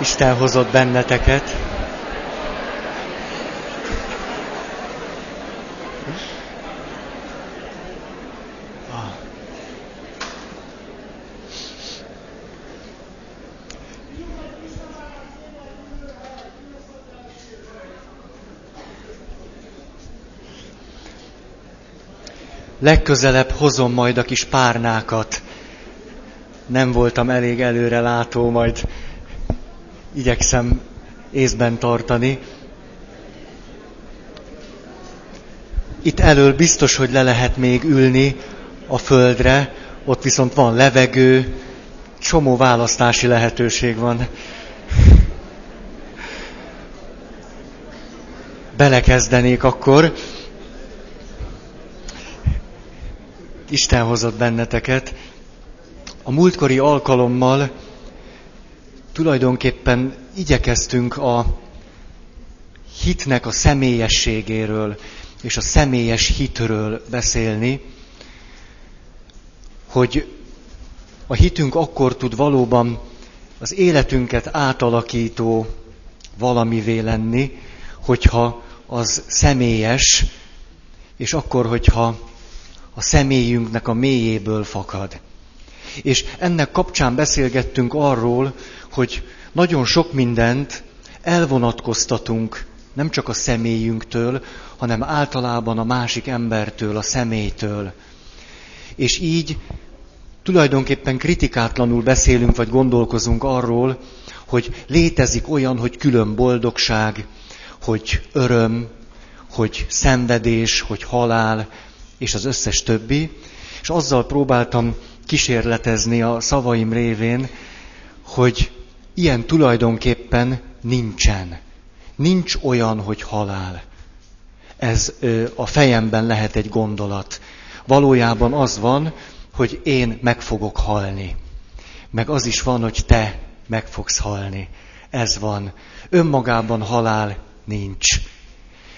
Isten hozott benneteket. Legközelebb hozom majd a kis párnákat. Nem voltam elég előre látó, majd igyekszem észben tartani. Itt elől biztos, hogy le lehet még ülni a földre, ott viszont van levegő, csomó választási lehetőség van. Belekezdenék akkor. Isten hozott benneteket. A múltkori alkalommal tulajdonképpen igyekeztünk a hitnek a személyességéről és a személyes hitről beszélni, hogy a hitünk akkor tud valóban az életünket átalakító valamivé lenni, hogyha az személyes, és akkor, hogyha a személyünknek a mélyéből fakad. És ennek kapcsán beszélgettünk arról, hogy nagyon sok mindent elvonatkoztatunk nem csak a személyünktől, hanem általában a másik embertől, a személytől. És így tulajdonképpen kritikátlanul beszélünk, vagy gondolkozunk arról, hogy létezik olyan, hogy külön boldogság, hogy öröm, hogy szenvedés, hogy halál, és az összes többi, és azzal próbáltam kísérletezni a szavaim révén, hogy ilyen tulajdonképpen nincsen. Nincs olyan, hogy halál. Ez a fejemben lehet egy gondolat. Valójában az van, hogy én meg fogok halni. Meg az is van, hogy te meg fogsz halni. Ez van. Önmagában halál nincs.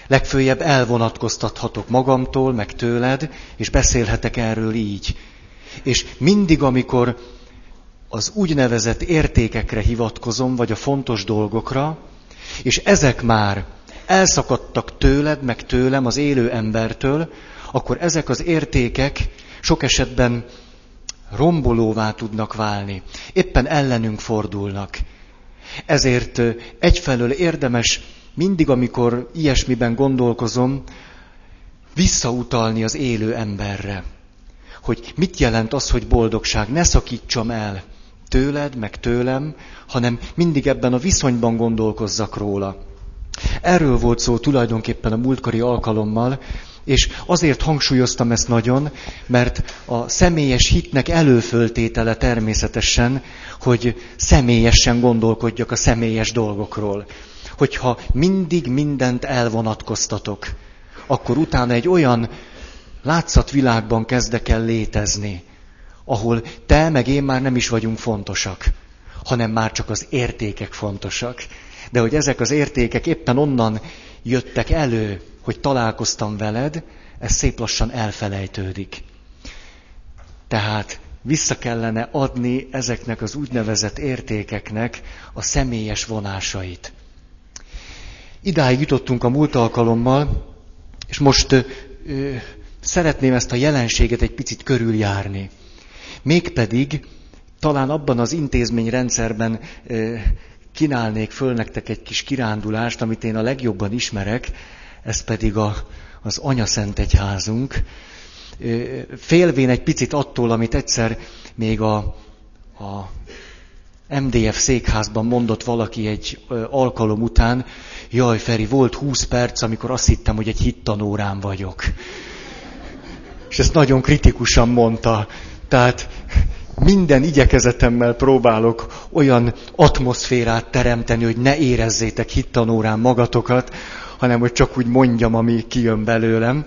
Legfőjebb elvonatkoztathatok magamtól, meg tőled, és beszélhetek erről így. És mindig, amikor az úgynevezett értékekre hivatkozom, vagy a fontos dolgokra, és ezek már elszakadtak tőled, meg tőlem, az élő embertől, akkor ezek az értékek sok esetben rombolóvá tudnak válni. Éppen ellenünk fordulnak. Ezért egyfelől érdemes mindig, amikor ilyesmiben gondolkozom, visszautalni az élő emberre. Hogy mit jelent az, hogy boldogság? Ne szakítsam el tőled, meg tőlem, hanem mindig ebben a viszonyban gondolkozzak róla. Erről volt szó tulajdonképpen a múltkori alkalommal, és azért hangsúlyoztam ezt nagyon, mert a személyes hitnek előföltétele természetesen, hogy személyesen gondolkodjak a személyes dolgokról hogyha mindig mindent elvonatkoztatok, akkor utána egy olyan látszatvilágban kezdek el létezni, ahol te meg én már nem is vagyunk fontosak, hanem már csak az értékek fontosak. De hogy ezek az értékek éppen onnan jöttek elő, hogy találkoztam veled, ez szép lassan elfelejtődik. Tehát vissza kellene adni ezeknek az úgynevezett értékeknek a személyes vonásait. Idáig jutottunk a múlt alkalommal, és most ö, szeretném ezt a jelenséget egy picit körüljárni. Mégpedig talán abban az intézményrendszerben kínálnék föl nektek egy kis kirándulást, amit én a legjobban ismerek, ez pedig a, az Szent Egyházunk. Félvén egy picit attól, amit egyszer még a, a MDF székházban mondott valaki egy alkalom után, jaj Feri, volt 20 perc, amikor azt hittem, hogy egy hittanórán vagyok. És ezt nagyon kritikusan mondta. Tehát minden igyekezetemmel próbálok olyan atmoszférát teremteni, hogy ne érezzétek hittanórán magatokat, hanem hogy csak úgy mondjam, ami kijön belőlem.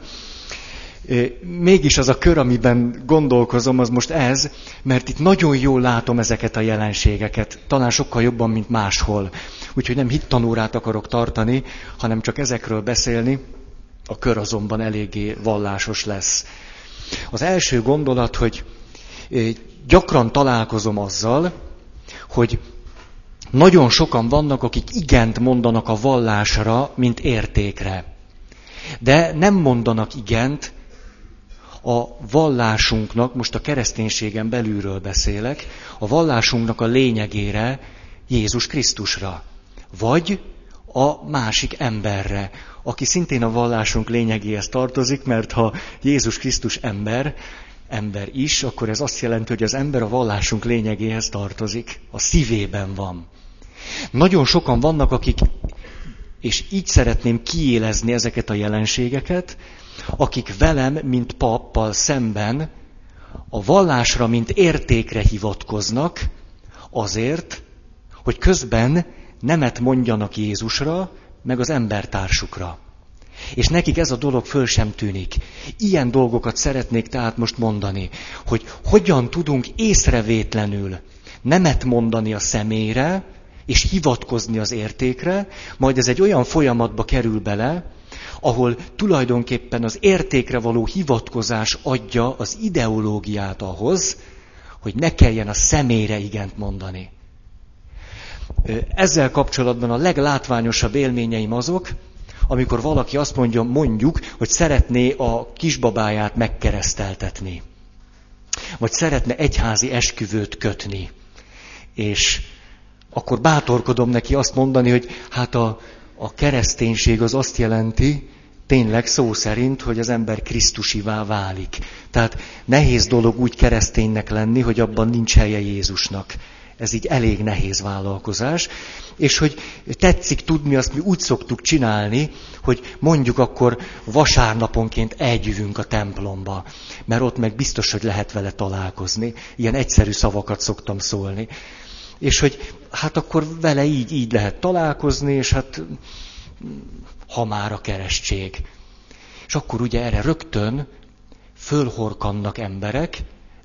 Mégis az a kör, amiben gondolkozom, az most ez, mert itt nagyon jól látom ezeket a jelenségeket, talán sokkal jobban, mint máshol. Úgyhogy nem hittanórát akarok tartani, hanem csak ezekről beszélni, a kör azonban eléggé vallásos lesz. Az első gondolat, hogy gyakran találkozom azzal, hogy nagyon sokan vannak, akik igent mondanak a vallásra, mint értékre. De nem mondanak igent a vallásunknak, most a kereszténységen belülről beszélek, a vallásunknak a lényegére, Jézus Krisztusra. Vagy a másik emberre, aki szintén a vallásunk lényegéhez tartozik, mert ha Jézus Krisztus ember, ember is, akkor ez azt jelenti, hogy az ember a vallásunk lényegéhez tartozik, a szívében van. Nagyon sokan vannak, akik, és így szeretném kiélezni ezeket a jelenségeket, akik velem, mint pappal szemben a vallásra, mint értékre hivatkoznak, azért, hogy közben nemet mondjanak Jézusra, meg az embertársukra. És nekik ez a dolog föl sem tűnik. Ilyen dolgokat szeretnék tehát most mondani, hogy hogyan tudunk észrevétlenül nemet mondani a személyre, és hivatkozni az értékre, majd ez egy olyan folyamatba kerül bele, ahol tulajdonképpen az értékre való hivatkozás adja az ideológiát ahhoz, hogy ne kelljen a személyre igent mondani. Ezzel kapcsolatban a leglátványosabb élményeim azok, amikor valaki azt mondja, mondjuk, hogy szeretné a kisbabáját megkereszteltetni. Vagy szeretne egyházi esküvőt kötni. És akkor bátorkodom neki azt mondani, hogy hát a, a kereszténység az azt jelenti, tényleg szó szerint, hogy az ember Krisztusivá válik. Tehát nehéz dolog úgy kereszténynek lenni, hogy abban nincs helye Jézusnak. Ez így elég nehéz vállalkozás. És hogy tetszik tudni, azt mi úgy szoktuk csinálni, hogy mondjuk akkor vasárnaponként eljövünk a templomba, mert ott meg biztos, hogy lehet vele találkozni. Ilyen egyszerű szavakat szoktam szólni. És hogy hát akkor vele így, így lehet találkozni, és hát ha már a keresztség. És akkor ugye erre rögtön fölhorkannak emberek,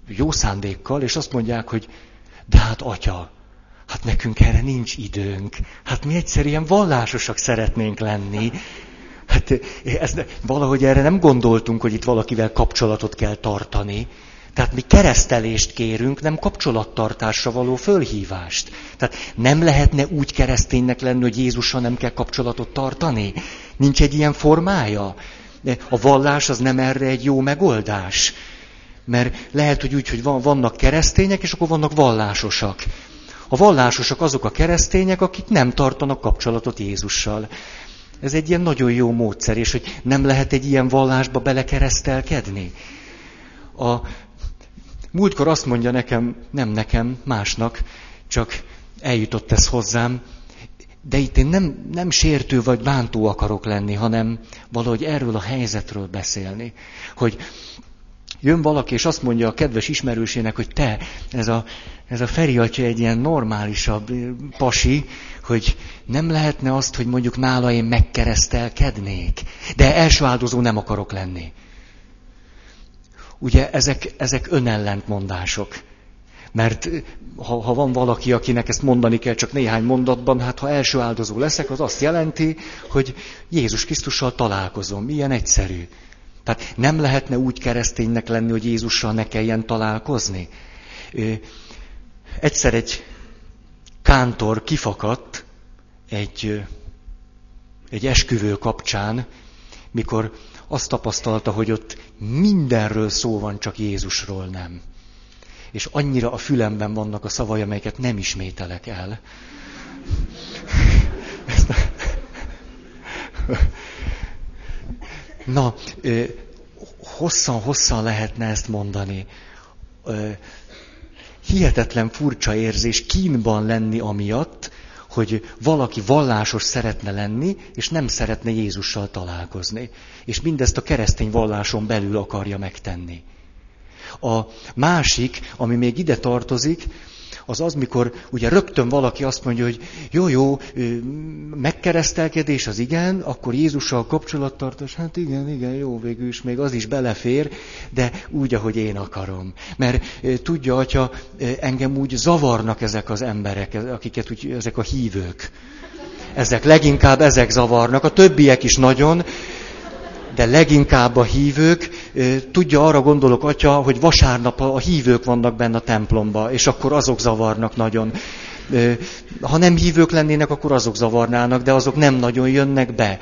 jó szándékkal, és azt mondják, hogy de hát atya, hát nekünk erre nincs időnk. Hát mi egyszerűen vallásosak szeretnénk lenni. Hát ez, valahogy erre nem gondoltunk, hogy itt valakivel kapcsolatot kell tartani. Tehát mi keresztelést kérünk, nem kapcsolattartásra való fölhívást. Tehát nem lehetne úgy kereszténynek lenni, hogy Jézussal nem kell kapcsolatot tartani. Nincs egy ilyen formája. A vallás az nem erre egy jó megoldás. Mert lehet, hogy úgy, hogy van, vannak keresztények, és akkor vannak vallásosak. A vallásosak azok a keresztények, akik nem tartanak kapcsolatot Jézussal. Ez egy ilyen nagyon jó módszer, és hogy nem lehet egy ilyen vallásba belekeresztelkedni. A múltkor azt mondja nekem, nem nekem, másnak, csak eljutott ez hozzám, de itt én nem, nem sértő vagy bántó akarok lenni, hanem valahogy erről a helyzetről beszélni. Hogy jön valaki, és azt mondja a kedves ismerősének, hogy te, ez a, ez a Feri atya egy ilyen normálisabb pasi, hogy nem lehetne azt, hogy mondjuk nála én megkeresztelkednék, de első áldozó nem akarok lenni. Ugye ezek, ezek önellentmondások. Mert ha, ha van valaki, akinek ezt mondani kell csak néhány mondatban, hát ha első áldozó leszek, az azt jelenti, hogy Jézus Krisztussal találkozom. Ilyen egyszerű. Tehát nem lehetne úgy kereszténynek lenni, hogy Jézussal ne kelljen találkozni. Egyszer egy kántor kifakadt egy, egy esküvő kapcsán, mikor azt tapasztalta, hogy ott mindenről szó van, csak Jézusról nem. És annyira a fülemben vannak a szavai, amelyeket nem ismételek el. Na, hosszan-hosszan lehetne ezt mondani. Hihetetlen furcsa érzés kínban lenni amiatt, hogy valaki vallásos szeretne lenni, és nem szeretne Jézussal találkozni. És mindezt a keresztény valláson belül akarja megtenni. A másik, ami még ide tartozik, az az, mikor ugye rögtön valaki azt mondja, hogy jó, jó, megkeresztelkedés az igen, akkor Jézussal kapcsolattartás, hát igen, igen, jó, végül is még az is belefér, de úgy, ahogy én akarom. Mert tudja, atya, engem úgy zavarnak ezek az emberek, akiket úgy, ezek a hívők. Ezek, leginkább ezek zavarnak, a többiek is nagyon, de leginkább a hívők, tudja, arra gondolok, atya, hogy vasárnap a hívők vannak benne a templomba, és akkor azok zavarnak nagyon. Ha nem hívők lennének, akkor azok zavarnának, de azok nem nagyon jönnek be.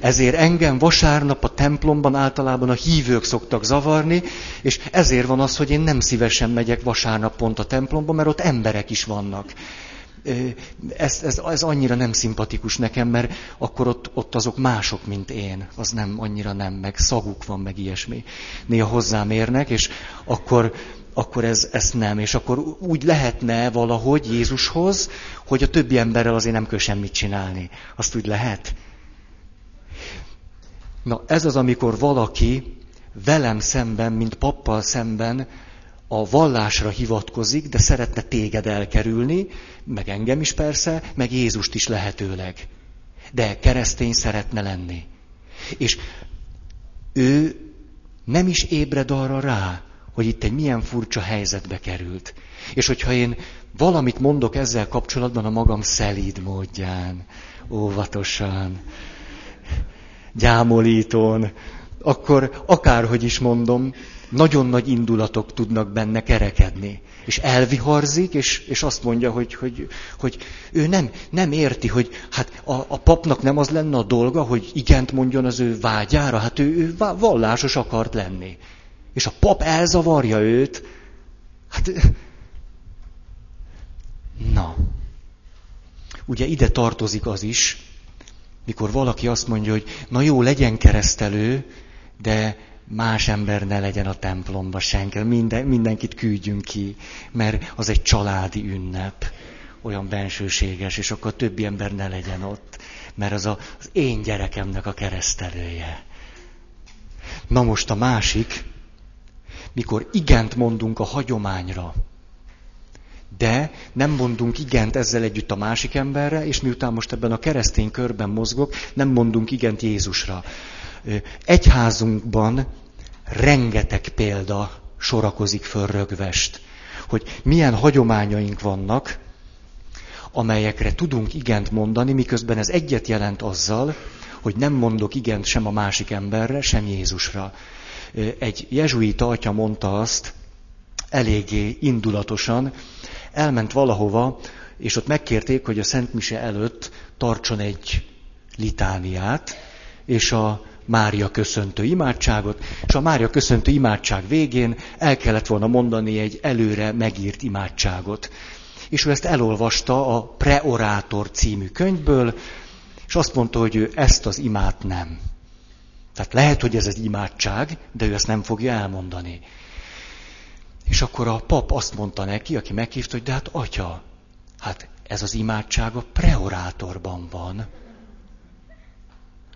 Ezért engem vasárnap a templomban általában a hívők szoktak zavarni, és ezért van az, hogy én nem szívesen megyek vasárnap pont a templomba, mert ott emberek is vannak. Ez, ez, ez annyira nem szimpatikus nekem, mert akkor ott, ott azok mások, mint én. Az nem, annyira nem, meg szaguk van, meg ilyesmi. Néha hozzám érnek, és akkor, akkor ez, ez nem. És akkor úgy lehetne valahogy Jézushoz, hogy a többi emberrel azért nem kell semmit csinálni. Azt úgy lehet. Na, ez az, amikor valaki velem szemben, mint pappal szemben a vallásra hivatkozik, de szeretne téged elkerülni, meg engem is persze, meg Jézust is lehetőleg. De keresztény szeretne lenni. És ő nem is ébred arra rá, hogy itt egy milyen furcsa helyzetbe került. És hogyha én valamit mondok ezzel kapcsolatban a magam szelíd módján, óvatosan, gyámolítón, akkor akárhogy is mondom, nagyon nagy indulatok tudnak benne kerekedni. És elviharzik, és, és azt mondja, hogy, hogy, hogy ő nem, nem érti, hogy hát a, a papnak nem az lenne a dolga, hogy igent mondjon az ő vágyára, hát ő, ő vallásos akart lenni. És a pap elzavarja őt. Hát, na, ugye ide tartozik az is, mikor valaki azt mondja, hogy na jó, legyen keresztelő, de más ember ne legyen a templomba senki, minden, mindenkit küldjünk ki, mert az egy családi ünnep, olyan bensőséges, és akkor többi ember ne legyen ott, mert az a, az én gyerekemnek a keresztelője. Na most a másik, mikor igent mondunk a hagyományra, de nem mondunk igent ezzel együtt a másik emberre, és miután most ebben a keresztény körben mozgok, nem mondunk igent Jézusra. Egyházunkban rengeteg példa sorakozik föl rögvest, hogy milyen hagyományaink vannak, amelyekre tudunk igent mondani, miközben ez egyet jelent azzal, hogy nem mondok igent sem a másik emberre, sem Jézusra. Egy jezsuita atya mondta azt, eléggé indulatosan, elment valahova, és ott megkérték, hogy a Szent Mise előtt tartson egy litániát, és a Mária köszöntő imádságot, és a Mária köszöntő imádság végén el kellett volna mondani egy előre megírt imádságot. És ő ezt elolvasta a Preorátor című könyvből, és azt mondta, hogy ő ezt az imát nem. Tehát lehet, hogy ez egy imádság, de ő ezt nem fogja elmondani. És akkor a pap azt mondta neki, aki meghívta, hogy de hát atya, hát ez az imádság a preorátorban van.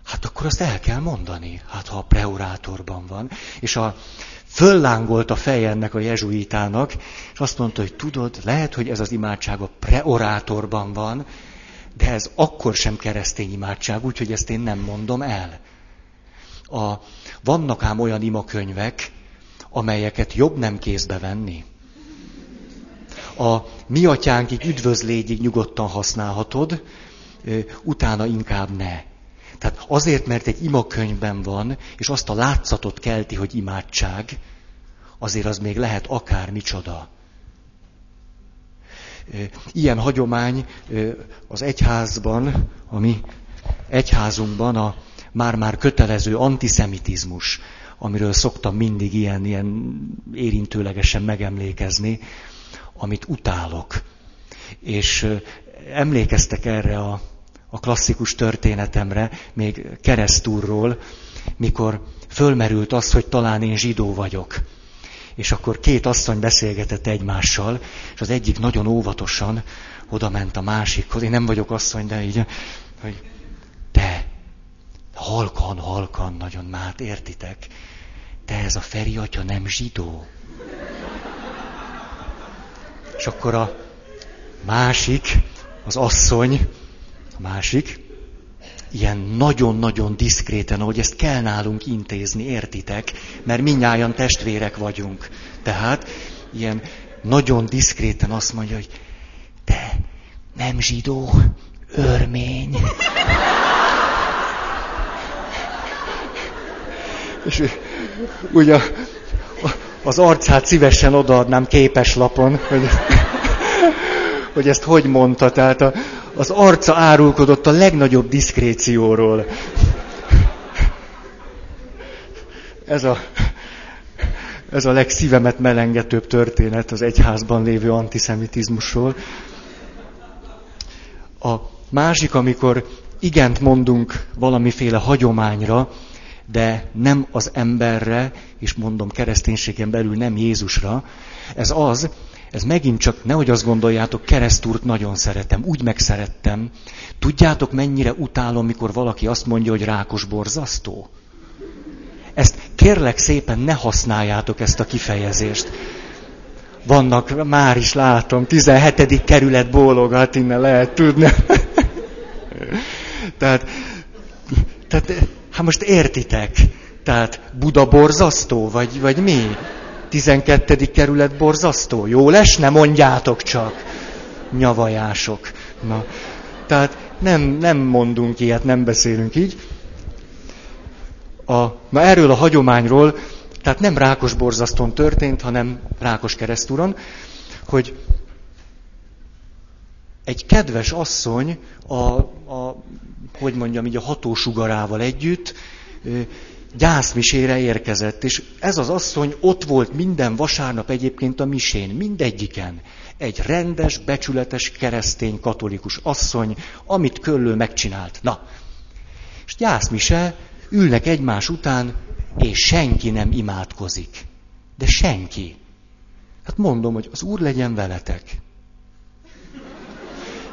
Hát akkor azt el kell mondani, hát ha a preorátorban van. És a föllángolt a feje ennek a jezsuitának, és azt mondta, hogy tudod, lehet, hogy ez az imádság a preorátorban van, de ez akkor sem keresztény imádság, úgyhogy ezt én nem mondom el. A, vannak ám olyan imakönyvek, amelyeket jobb nem kézbe venni. A mi atyánkig üdvözlégyig nyugodtan használhatod, utána inkább ne. Tehát azért, mert egy imakönyvben van, és azt a látszatot kelti, hogy imádság, azért az még lehet akár micsoda. Ilyen hagyomány az egyházban, a mi egyházunkban a már-már kötelező antiszemitizmus, amiről szoktam mindig ilyen, ilyen érintőlegesen megemlékezni, amit utálok. És emlékeztek erre a a klasszikus történetemre, még keresztúrról, mikor fölmerült az, hogy talán én zsidó vagyok. És akkor két asszony beszélgetett egymással, és az egyik nagyon óvatosan oda ment a másikhoz. Én nem vagyok asszony, de így, hogy te, halkan, halkan, nagyon mát, értitek? Te ez a Feri atya nem zsidó. És akkor a másik, az asszony, a másik, ilyen nagyon-nagyon diszkréten, ahogy ezt kell nálunk intézni, értitek? Mert minnyáján testvérek vagyunk. Tehát ilyen nagyon diszkréten azt mondja, hogy te nem zsidó, örmény. És ugye az arcát szívesen odaadnám képeslapon, hogy hogy ezt hogy mondta. Tehát a, az arca árulkodott a legnagyobb diszkrécióról. Ez a, ez a legszívemet melengetőbb történet az egyházban lévő antiszemitizmusról. A másik, amikor igent mondunk valamiféle hagyományra, de nem az emberre, és mondom kereszténységen belül nem Jézusra, ez az, ez megint csak, nehogy azt gondoljátok, keresztúrt nagyon szeretem, úgy megszerettem. Tudjátok, mennyire utálom, mikor valaki azt mondja, hogy rákos borzasztó? Ezt kérlek szépen ne használjátok ezt a kifejezést. Vannak, már is látom, 17. kerület bólogat, innen lehet tudni. tehát, tehát, hát most értitek, tehát Buda borzasztó, vagy, vagy mi? 12. kerület borzasztó? Jó ne mondjátok csak. Nyavajások. Na, tehát nem, nem mondunk ilyet, nem beszélünk így. A, na erről a hagyományról, tehát nem rákos borzasztón történt, hanem rákos keresztúron, hogy egy kedves asszony a, a hogy mondjam így, a hatósugarával együtt gyászmisére érkezett, és ez az asszony ott volt minden vasárnap egyébként a misén, mindegyiken. Egy rendes, becsületes, keresztény, katolikus asszony, amit köllő megcsinált. Na, és gyászmise, ülnek egymás után, és senki nem imádkozik. De senki. Hát mondom, hogy az Úr legyen veletek.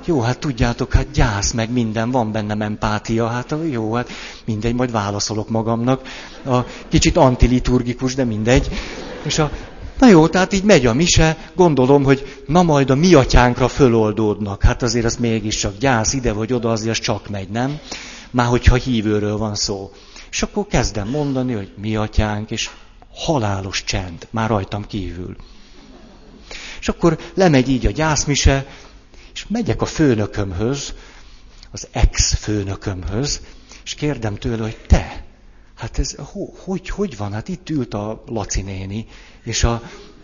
Jó, hát tudjátok, hát gyász, meg minden, van bennem empátia, hát jó, hát mindegy, majd válaszolok magamnak. A kicsit antiliturgikus, de mindegy. És a, na jó, tehát így megy a mise, gondolom, hogy na majd a mi atyánkra föloldódnak. Hát azért az mégiscsak gyász ide vagy oda, azért csak megy, nem? Már hogyha hívőről van szó. És akkor kezdem mondani, hogy mi atyánk, és halálos csend, már rajtam kívül. És akkor lemegy így a gyászmise, és megyek a főnökömhöz, az ex-főnökömhöz, és kérdem tőle, hogy te, hát ez hogy, hogy van? Hát itt ült a Laci néni, és a,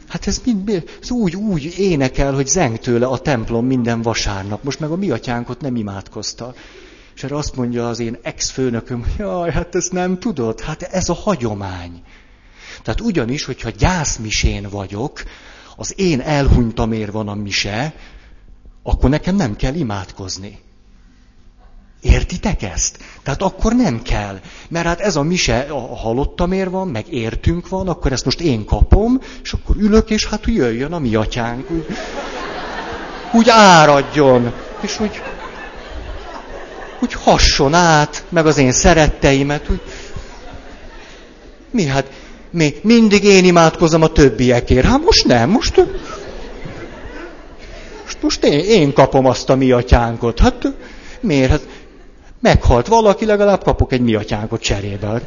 hát ez, mind, ez úgy, úgy énekel, hogy zeng tőle a templom minden vasárnap. Most meg a mi atyánkot nem imádkozta. És erre azt mondja az én ex-főnököm, jaj, hát ezt nem tudod, hát ez a hagyomány. Tehát ugyanis, hogyha gyászmisén vagyok, az én elhunytamért van a mise, akkor nekem nem kell imádkozni. Értitek ezt? Tehát akkor nem kell. Mert hát ez a mise a halottamért van, meg értünk van, akkor ezt most én kapom, és akkor ülök, és hát jöjjön a mi atyánk. Úgy, úgy áradjon. És úgy, úgy hasson át, meg az én szeretteimet. Úgy. Mi hát, mi, mindig én imádkozom a többiekért. Hát most nem, most most én, én kapom azt a mi atyánkot. Hát miért? Hát meghalt valaki, legalább kapok egy mi atyánkot cserébe.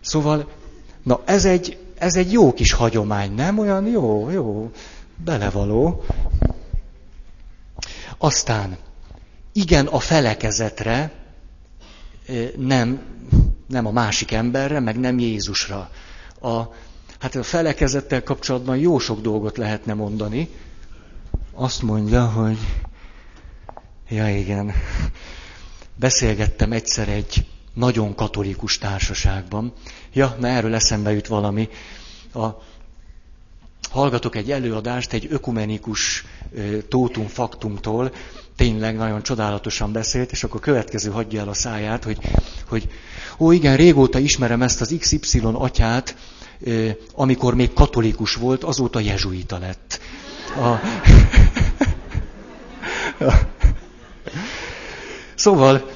Szóval, na ez egy, ez egy jó kis hagyomány, nem? Olyan jó, jó, belevaló. Aztán, igen, a felekezetre, nem, nem a másik emberre, meg nem Jézusra. A, hát a felekezettel kapcsolatban jó sok dolgot lehetne mondani, azt mondja, hogy ja igen, beszélgettem egyszer egy nagyon katolikus társaságban. Ja, na erről eszembe jut valami. A, hallgatok egy előadást egy ökumenikus tótum faktumtól, tényleg nagyon csodálatosan beszélt, és akkor következő hagyja el a száját, hogy, hogy ó igen, régóta ismerem ezt az XY atyát, amikor még katolikus volt, azóta jezsuita lett. A... Szóval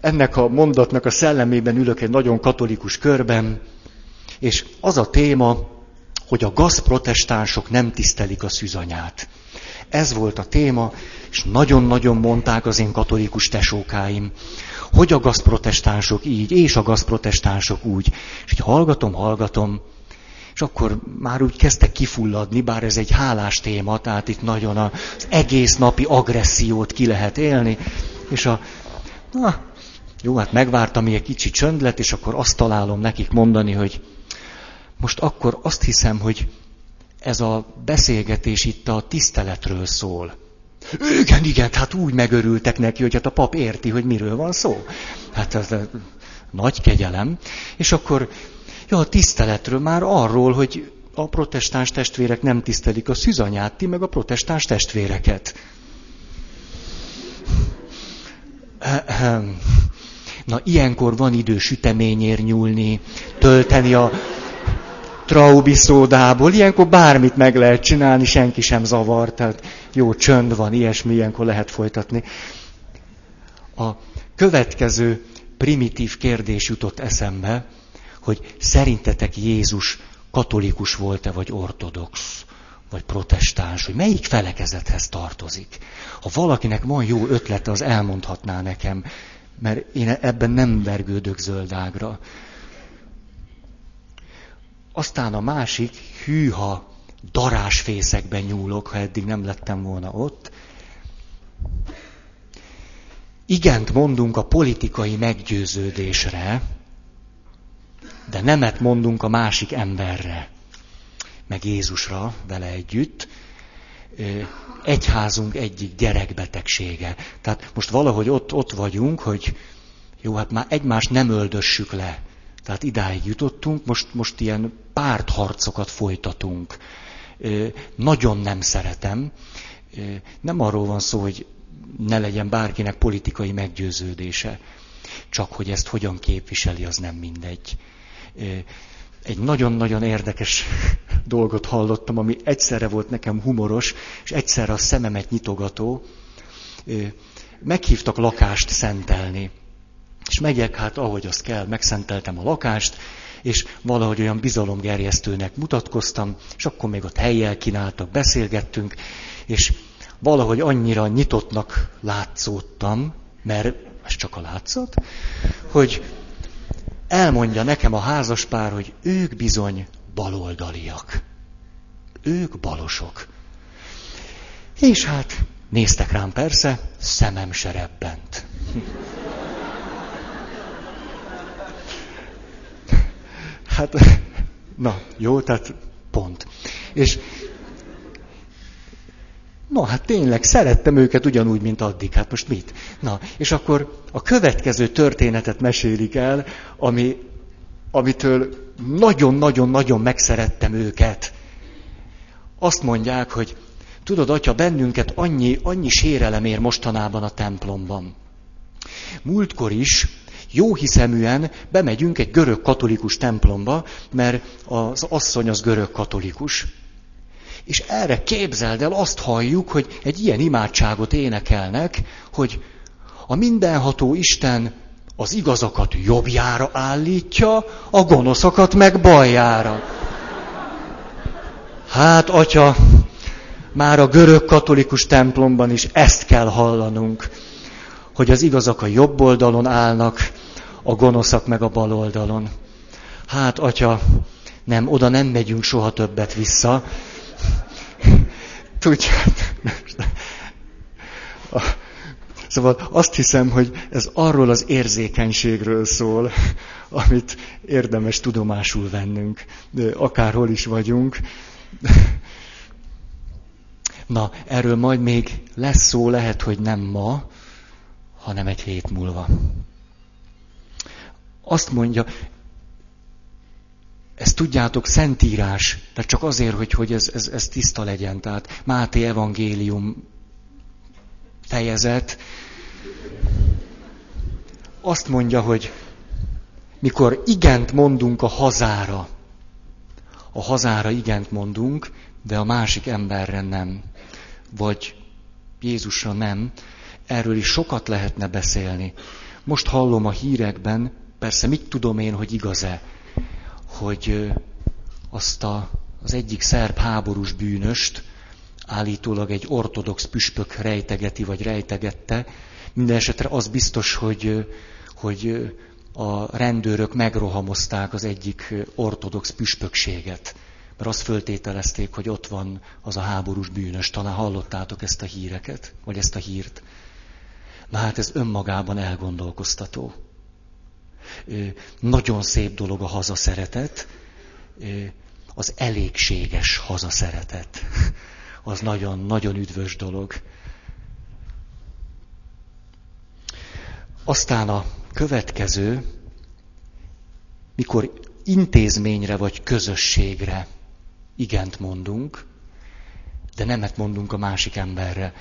ennek a mondatnak a szellemében ülök egy nagyon katolikus körben, és az a téma, hogy a gazprotestánsok nem tisztelik a szűzanyát. Ez volt a téma, és nagyon-nagyon mondták az én katolikus tesókáim, hogy a gazprotestánsok így, és a gazprotestánsok úgy. És így hallgatom, hallgatom, és akkor már úgy kezdtek kifulladni, bár ez egy hálás téma, tehát itt nagyon az egész napi agressziót ki lehet élni, és a, na, jó, hát megvártam, egy kicsi csönd lett, és akkor azt találom nekik mondani, hogy most akkor azt hiszem, hogy ez a beszélgetés itt a tiszteletről szól. Igen, igen, hát úgy megörültek neki, hogy hát a pap érti, hogy miről van szó. Hát ez nagy kegyelem. És akkor, ja, a tiszteletről már arról, hogy a protestáns testvérek nem tisztelik a szűzanyát, ti meg a protestáns testvéreket. Na, ilyenkor van idő süteményért nyúlni, tölteni a traubi szódából, ilyenkor bármit meg lehet csinálni, senki sem zavar, tehát jó csönd van, ilyesmi, ilyenkor lehet folytatni. A következő primitív kérdés jutott eszembe, hogy szerintetek Jézus katolikus volt-e, vagy ortodox, vagy protestáns, hogy melyik felekezethez tartozik. Ha valakinek van jó ötlete, az elmondhatná nekem, mert én ebben nem vergődök zöldágra. Aztán a másik, hűha, darásfészekben nyúlok, ha eddig nem lettem volna ott. Igent mondunk a politikai meggyőződésre, de nemet mondunk a másik emberre, meg Jézusra vele együtt. Egyházunk egyik gyerekbetegsége. Tehát most valahogy ott, ott vagyunk, hogy jó, hát már egymást nem öldössük le. Tehát idáig jutottunk, most, most ilyen pártharcokat folytatunk. Nagyon nem szeretem. Nem arról van szó, hogy ne legyen bárkinek politikai meggyőződése. Csak hogy ezt hogyan képviseli, az nem mindegy. Egy nagyon-nagyon érdekes dolgot hallottam, ami egyszerre volt nekem humoros, és egyszerre a szememet nyitogató. Meghívtak lakást szentelni. És megyek, hát ahogy azt kell, megszenteltem a lakást, és valahogy olyan bizalomgerjesztőnek mutatkoztam, és akkor még ott helyjel kínáltak, beszélgettünk, és valahogy annyira nyitottnak látszódtam, mert ez csak a látszat, hogy elmondja nekem a házaspár, hogy ők bizony baloldaliak. Ők balosok. És hát néztek rám persze, szemem se rebbent. Hát, na, jó, tehát pont. És Na, hát tényleg, szerettem őket ugyanúgy, mint addig. Hát most mit? Na, és akkor a következő történetet mesélik el, ami, amitől nagyon-nagyon-nagyon megszerettem őket. Azt mondják, hogy tudod, atya, bennünket annyi, annyi sérelem ér mostanában a templomban. Múltkor is jó hiszeműen bemegyünk egy görög katolikus templomba, mert az asszony az görög katolikus. És erre képzeld el, azt halljuk, hogy egy ilyen imádságot énekelnek, hogy a mindenható Isten az igazakat jobbjára állítja, a gonoszokat meg baljára. Hát, atya, már a görög katolikus templomban is ezt kell hallanunk, hogy az igazak a jobb oldalon állnak, a gonoszak meg a bal oldalon. Hát, atya, nem, oda nem megyünk soha többet vissza. Tudjátok, Szóval azt hiszem, hogy ez arról az érzékenységről szól, amit érdemes tudomásul vennünk, akárhol is vagyunk. Na, erről majd még lesz szó, lehet, hogy nem ma, hanem egy hét múlva. Azt mondja, ezt tudjátok, szentírás, tehát csak azért, hogy, hogy ez, ez, ez tiszta legyen. Tehát Máté evangélium fejezet. Azt mondja, hogy mikor igent mondunk a hazára, a hazára igent mondunk, de a másik emberre nem, vagy Jézusra nem, erről is sokat lehetne beszélni. Most hallom a hírekben, persze mit tudom én, hogy igaz-e, hogy azt a, az egyik szerb háborús bűnöst állítólag egy ortodox püspök rejtegeti vagy rejtegette. Minden esetre az biztos, hogy, hogy a rendőrök megrohamozták az egyik ortodox püspökséget. Mert azt föltételezték, hogy ott van az a háborús bűnös. Talán hallottátok ezt a híreket, vagy ezt a hírt. Na hát ez önmagában elgondolkoztató. Nagyon szép dolog a hazaszeretet. az elégséges hazaszeretet. Az nagyon-nagyon üdvös dolog. Aztán a következő, mikor intézményre vagy közösségre igent mondunk, de nemet mondunk a másik emberre.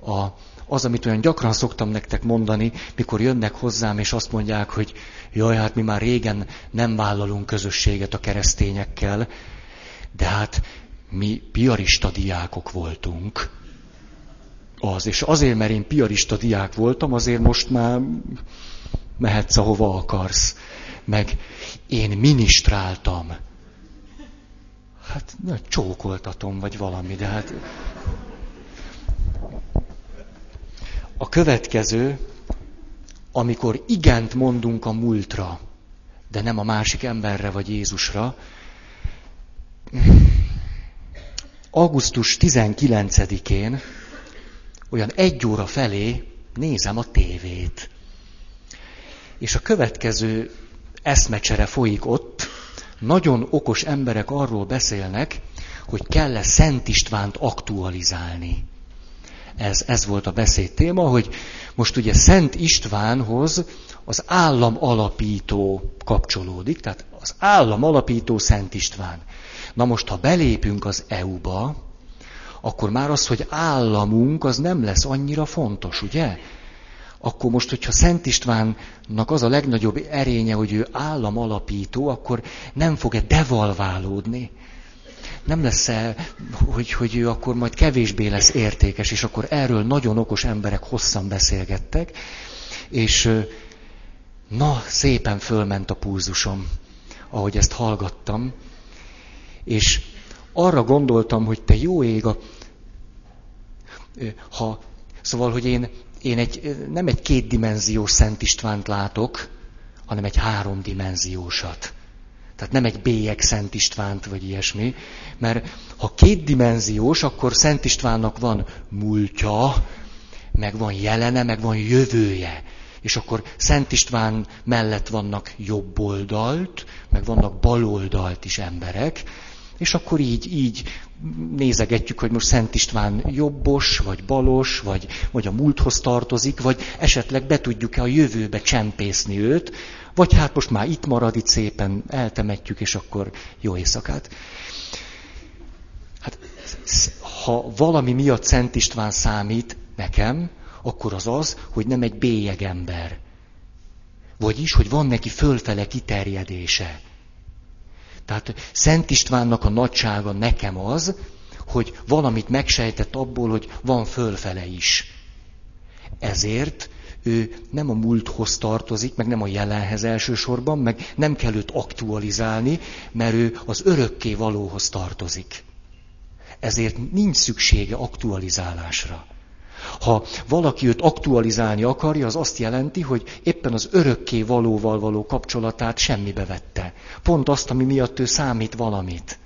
A, az, amit olyan gyakran szoktam nektek mondani, mikor jönnek hozzám, és azt mondják, hogy jaj, hát mi már régen nem vállalunk közösséget a keresztényekkel, de hát mi piarista diákok voltunk. Az, és azért, mert én piarista diák voltam, azért most már mehetsz, ahova akarsz. Meg én ministráltam. Hát na, csókoltatom, vagy valami, de hát... A következő, amikor igent mondunk a múltra, de nem a másik emberre vagy Jézusra, augusztus 19-én, olyan egy óra felé nézem a tévét. És a következő eszmecsere folyik ott, nagyon okos emberek arról beszélnek, hogy kell-e Szent Istvánt aktualizálni. Ez, ez volt a beszéd téma, hogy most ugye Szent Istvánhoz az állam alapító kapcsolódik, tehát az állam alapító Szent István. Na most, ha belépünk az EU-ba, akkor már az, hogy államunk, az nem lesz annyira fontos, ugye? Akkor most, hogyha Szent Istvánnak az a legnagyobb erénye, hogy ő állam alapító, akkor nem fog-e devalválódni? Nem lesz-e, hogy, hogy ő akkor majd kevésbé lesz értékes, és akkor erről nagyon okos emberek hosszan beszélgettek, és na, szépen fölment a pulzusom, ahogy ezt hallgattam, és arra gondoltam, hogy te jó ég, a, ha, szóval, hogy én, én egy, nem egy kétdimenziós Szent Istvánt látok, hanem egy háromdimenziósat. Tehát nem egy bélyeg Szent Istvánt, vagy ilyesmi. Mert ha kétdimenziós, akkor Szent Istvánnak van múltja, meg van jelene, meg van jövője. És akkor Szent István mellett vannak jobb oldalt, meg vannak bal oldalt is emberek, és akkor így, így nézegetjük, hogy most Szent István jobbos, vagy balos, vagy, vagy a múlthoz tartozik, vagy esetleg be tudjuk-e a jövőbe csempészni őt, vagy hát most már itt marad, itt szépen eltemetjük, és akkor jó éjszakát. Hát, ha valami miatt Szent István számít nekem, akkor az az, hogy nem egy bélyeg ember. Vagyis, hogy van neki fölfele kiterjedése. Tehát Szent Istvánnak a nagysága nekem az, hogy valamit megsejtett abból, hogy van fölfele is. Ezért ő nem a múlthoz tartozik, meg nem a jelenhez elsősorban, meg nem kell őt aktualizálni, mert ő az örökké valóhoz tartozik. Ezért nincs szüksége aktualizálásra. Ha valaki őt aktualizálni akarja, az azt jelenti, hogy éppen az örökké valóval való kapcsolatát semmibe vette. Pont azt, ami miatt ő számít valamit.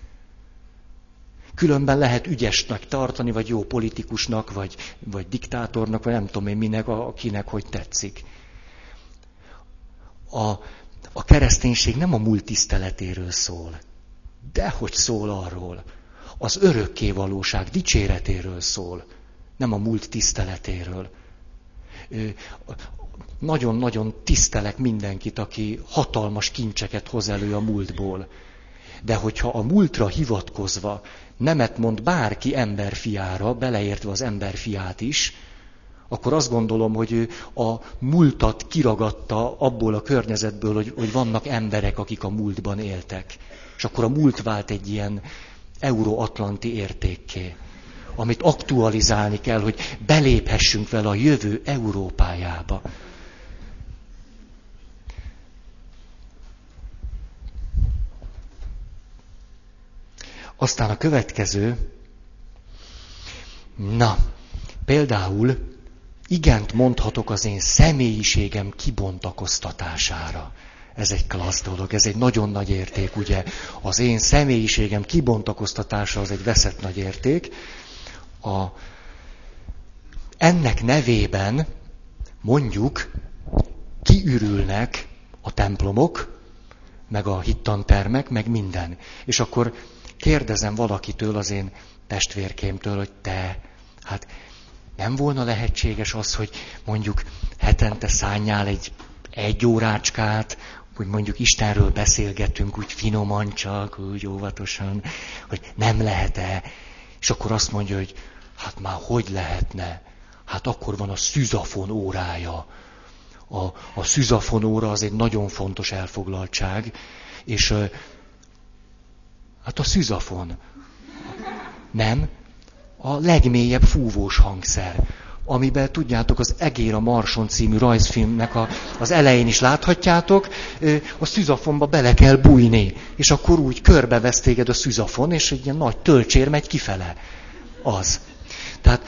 Különben lehet ügyesnek tartani, vagy jó politikusnak, vagy, vagy diktátornak, vagy nem tudom én minek, akinek hogy tetszik. A, a kereszténység nem a múlt tiszteletéről szól, de hogy szól arról. Az örökké valóság dicséretéről szól nem a múlt tiszteletéről. Nagyon-nagyon tisztelek mindenkit, aki hatalmas kincseket hoz elő a múltból. De hogyha a múltra hivatkozva nemet mond bárki emberfiára, beleértve az emberfiát is, akkor azt gondolom, hogy ő a múltat kiragadta abból a környezetből, hogy, hogy vannak emberek, akik a múltban éltek. És akkor a múlt vált egy ilyen euróatlanti értékké amit aktualizálni kell, hogy beléphessünk vele a jövő Európájába. Aztán a következő, na, például igent mondhatok az én személyiségem kibontakoztatására. Ez egy klassz dolog, ez egy nagyon nagy érték, ugye. Az én személyiségem kibontakoztatása az egy veszett nagy érték, a, ennek nevében mondjuk kiürülnek a templomok, meg a hittantermek, meg minden. És akkor kérdezem valakitől, az én testvérkémtől, hogy te, hát nem volna lehetséges az, hogy mondjuk hetente szálljál egy egy órácskát, hogy mondjuk Istenről beszélgetünk úgy finoman csak, úgy óvatosan, hogy nem lehet-e. És akkor azt mondja, hogy hát már hogy lehetne? Hát akkor van a szüzafon órája. A, a szüzafon óra az egy nagyon fontos elfoglaltság, és hát a szüzafon. Nem, a legmélyebb fúvós hangszer amiben tudjátok, az Egér a Marson című rajzfilmnek a, az elején is láthatjátok, a szüzafonba bele kell bújni, és akkor úgy körbevesz téged a szüzafon, és egy ilyen nagy tölcsér megy kifele. Az. Tehát,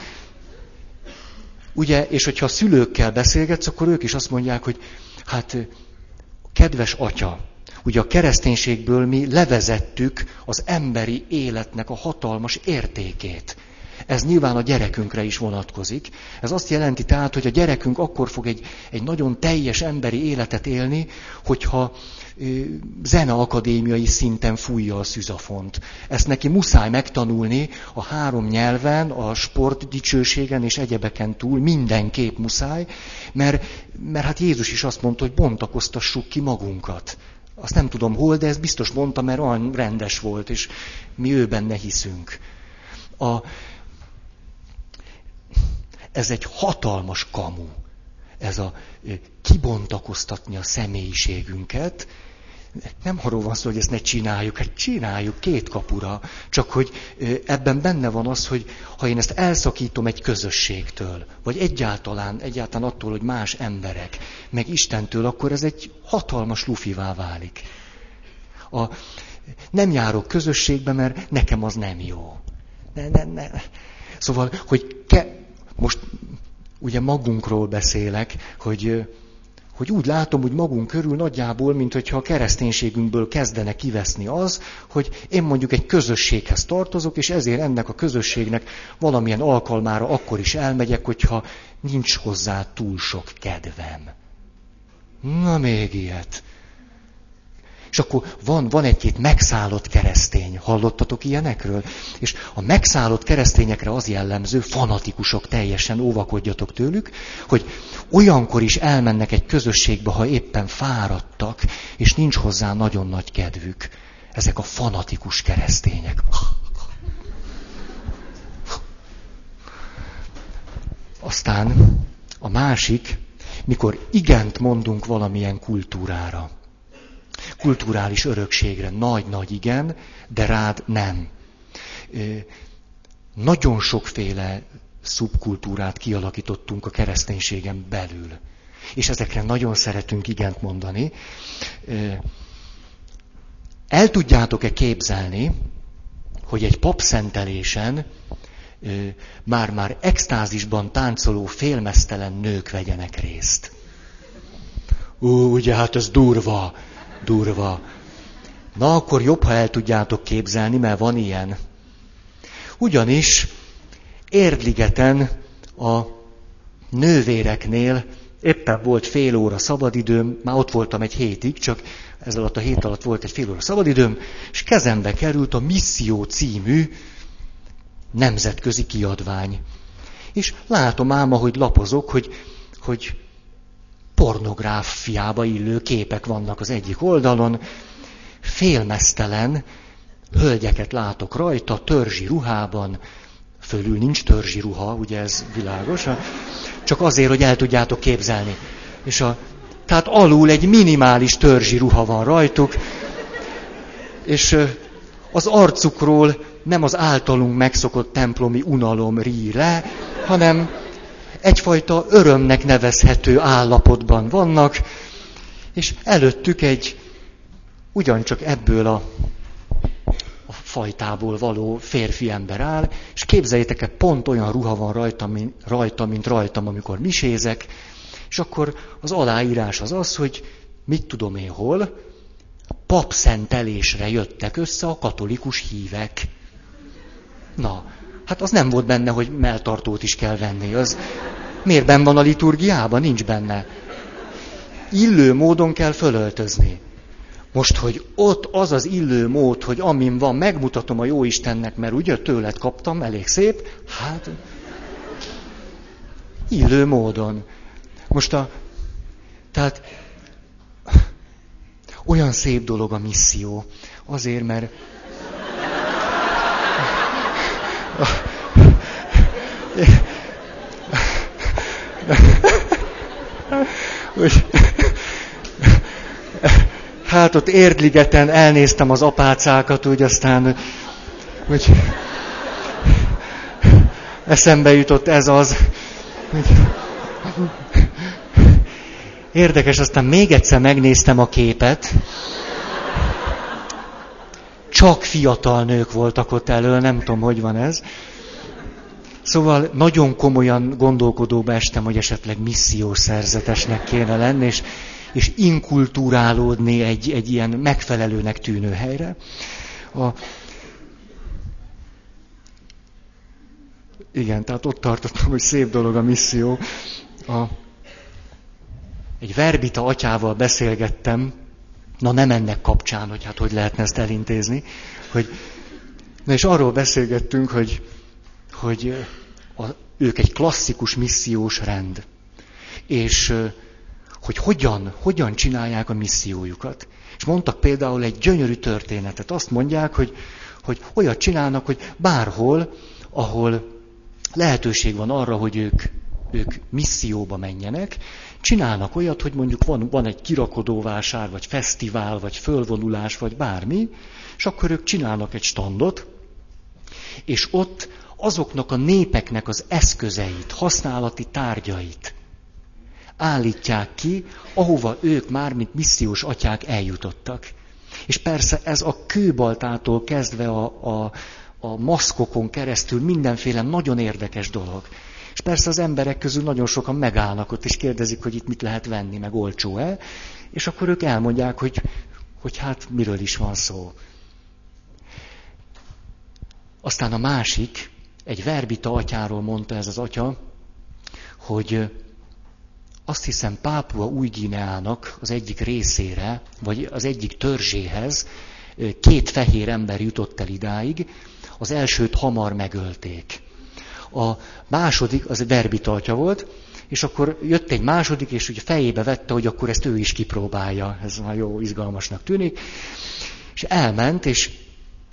ugye, és hogyha a szülőkkel beszélgetsz, akkor ők is azt mondják, hogy hát, kedves atya, ugye a kereszténységből mi levezettük az emberi életnek a hatalmas értékét. Ez nyilván a gyerekünkre is vonatkozik. Ez azt jelenti tehát, hogy a gyerekünk akkor fog egy, egy nagyon teljes emberi életet élni, hogyha zeneakadémiai szinten fújja a szüzafont. Ezt neki muszáj megtanulni a három nyelven, a sport dicsőségen és egyebeken túl, mindenképp muszáj, mert, mert hát Jézus is azt mondta, hogy bontakoztassuk ki magunkat. Azt nem tudom hol, de ez biztos mondta, mert olyan rendes volt, és mi ő benne hiszünk. A, ez egy hatalmas kamu. Ez a kibontakoztatni a személyiségünket. Nem arról van szó, hogy ezt ne csináljuk, hát csináljuk két kapura. Csak hogy ebben benne van az, hogy ha én ezt elszakítom egy közösségtől, vagy egyáltalán, egyáltalán attól, hogy más emberek, meg Istentől, akkor ez egy hatalmas lufivá válik. A, nem járok közösségbe, mert nekem az nem jó. Ne, ne, ne. Szóval, hogy ke, most ugye magunkról beszélek, hogy, hogy úgy látom, hogy magunk körül nagyjából, mint hogyha a kereszténységünkből kezdene kiveszni az, hogy én mondjuk egy közösséghez tartozok, és ezért ennek a közösségnek valamilyen alkalmára akkor is elmegyek, hogyha nincs hozzá túl sok kedvem. Na még ilyet. És akkor van, van egy-két megszállott keresztény. Hallottatok ilyenekről? És a megszállott keresztényekre az jellemző, fanatikusok teljesen óvakodjatok tőlük, hogy olyankor is elmennek egy közösségbe, ha éppen fáradtak, és nincs hozzá nagyon nagy kedvük. Ezek a fanatikus keresztények. Aztán a másik, mikor igent mondunk valamilyen kultúrára kulturális örökségre nagy-nagy igen, de rád nem. Nagyon sokféle szubkultúrát kialakítottunk a kereszténységen belül. És ezekre nagyon szeretünk igent mondani. El tudjátok-e képzelni, hogy egy papszentelésen már-már extázisban táncoló félmeztelen nők vegyenek részt? Ú, ugye hát ez durva durva. Na, akkor jobb, ha el tudjátok képzelni, mert van ilyen. Ugyanis Érdligeten a nővéreknél éppen volt fél óra szabadidőm, már ott voltam egy hétig, csak ez alatt a hét alatt volt egy fél óra szabadidőm, és kezembe került a Misszió című nemzetközi kiadvány. És látom ám, ahogy lapozok, hogy, hogy pornográfiába illő képek vannak az egyik oldalon, félmeztelen hölgyeket látok rajta, törzsi ruhában, fölül nincs törzsi ruha, ugye ez világos, csak azért, hogy el tudjátok képzelni. És a, tehát alul egy minimális törzsi ruha van rajtuk, és az arcukról nem az általunk megszokott templomi unalom rí le, hanem egyfajta örömnek nevezhető állapotban vannak, és előttük egy ugyancsak ebből a, a fajtából való férfi ember áll, és képzeljétek el, pont olyan ruha van rajta, mint, rajta, mint rajtam, amikor misézek, és akkor az aláírás az az, hogy mit tudom én hol, papszentelésre jöttek össze a katolikus hívek. Na, Hát az nem volt benne, hogy melltartót is kell venni. Az miért benne van a liturgiában? Nincs benne. Illő módon kell fölöltözni. Most, hogy ott az az illő mód, hogy amin van, megmutatom a jó Istennek, mert ugye tőled kaptam, elég szép, hát illő módon. Most a, tehát olyan szép dolog a misszió. Azért, mert hogy hát ott Érdligeten elnéztem az apácákat, úgy aztán, hogy eszembe jutott ez az. Érdekes, aztán még egyszer megnéztem a képet. Csak fiatal nők voltak ott elől, nem tudom, hogy van ez. Szóval nagyon komolyan gondolkodóba estem, hogy esetleg missziós szerzetesnek kéne lenni, és, és inkulturálódni egy, egy ilyen megfelelőnek tűnő helyre. A, igen, tehát ott tartottam, hogy szép dolog a misszió. A, egy verbita atyával beszélgettem, na nem ennek kapcsán, hogy hát hogy lehetne ezt elintézni, hogy, na és arról beszélgettünk, hogy, hogy a, ők egy klasszikus missziós rend. És hogy hogyan, hogyan csinálják a missziójukat. És mondtak például egy gyönyörű történetet. Azt mondják, hogy, hogy olyat csinálnak, hogy bárhol, ahol lehetőség van arra, hogy ők, ők misszióba menjenek, csinálnak olyat, hogy mondjuk van, van egy kirakodóvásár, vagy fesztivál, vagy fölvonulás, vagy bármi, és akkor ők csinálnak egy standot, és ott azoknak a népeknek az eszközeit, használati tárgyait állítják ki, ahova ők már, mint missziós atyák eljutottak. És persze ez a kőbaltától kezdve a, a, a maszkokon keresztül mindenféle nagyon érdekes dolog. És persze az emberek közül nagyon sokan megállnak ott, és kérdezik, hogy itt mit lehet venni, meg olcsó-e, és akkor ők elmondják, hogy, hogy hát miről is van szó. Aztán a másik, egy verbita atyáról mondta ez az atya, hogy azt hiszem Pápua új Gineának az egyik részére, vagy az egyik törzséhez két fehér ember jutott el idáig, az elsőt hamar megölték. A második, az verbita atya volt, és akkor jött egy második, és ugye fejébe vette, hogy akkor ezt ő is kipróbálja. Ez már jó, izgalmasnak tűnik. És elment, és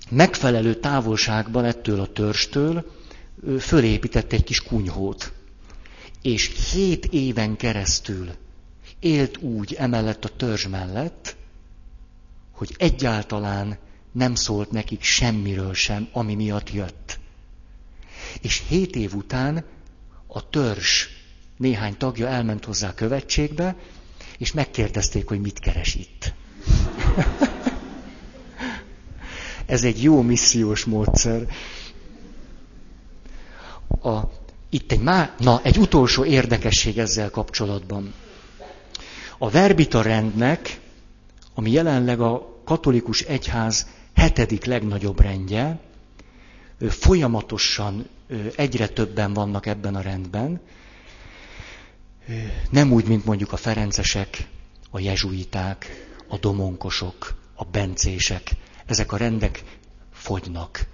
megfelelő távolságban ettől a törstől fölépített egy kis kunyhót. És hét éven keresztül élt úgy emellett a törzs mellett, hogy egyáltalán nem szólt nekik semmiről sem, ami miatt jött. És hét év után a törzs néhány tagja elment hozzá a követségbe, és megkérdezték, hogy mit keres itt. Ez egy jó missziós módszer. A, itt egy, má, na, egy utolsó érdekesség ezzel kapcsolatban. A verbita rendnek, ami jelenleg a katolikus egyház hetedik legnagyobb rendje, folyamatosan egyre többen vannak ebben a rendben, nem úgy, mint mondjuk a ferencesek, a jezsuiták, a domonkosok, a bencések. Ezek a rendek fogynak.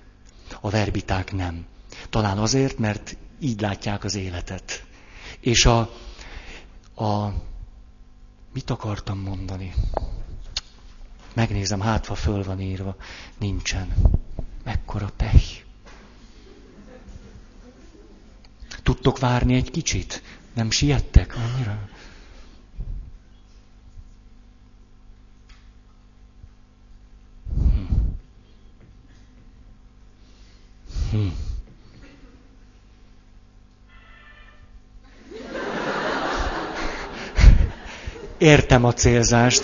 A verbiták nem. Talán azért, mert így látják az életet. És a, a mit akartam mondani? Megnézem, hátva föl van írva. Nincsen. Mekkora pech. Tudtok várni egy kicsit? Nem siettek annyira? Hm. Hm. Értem a célzást.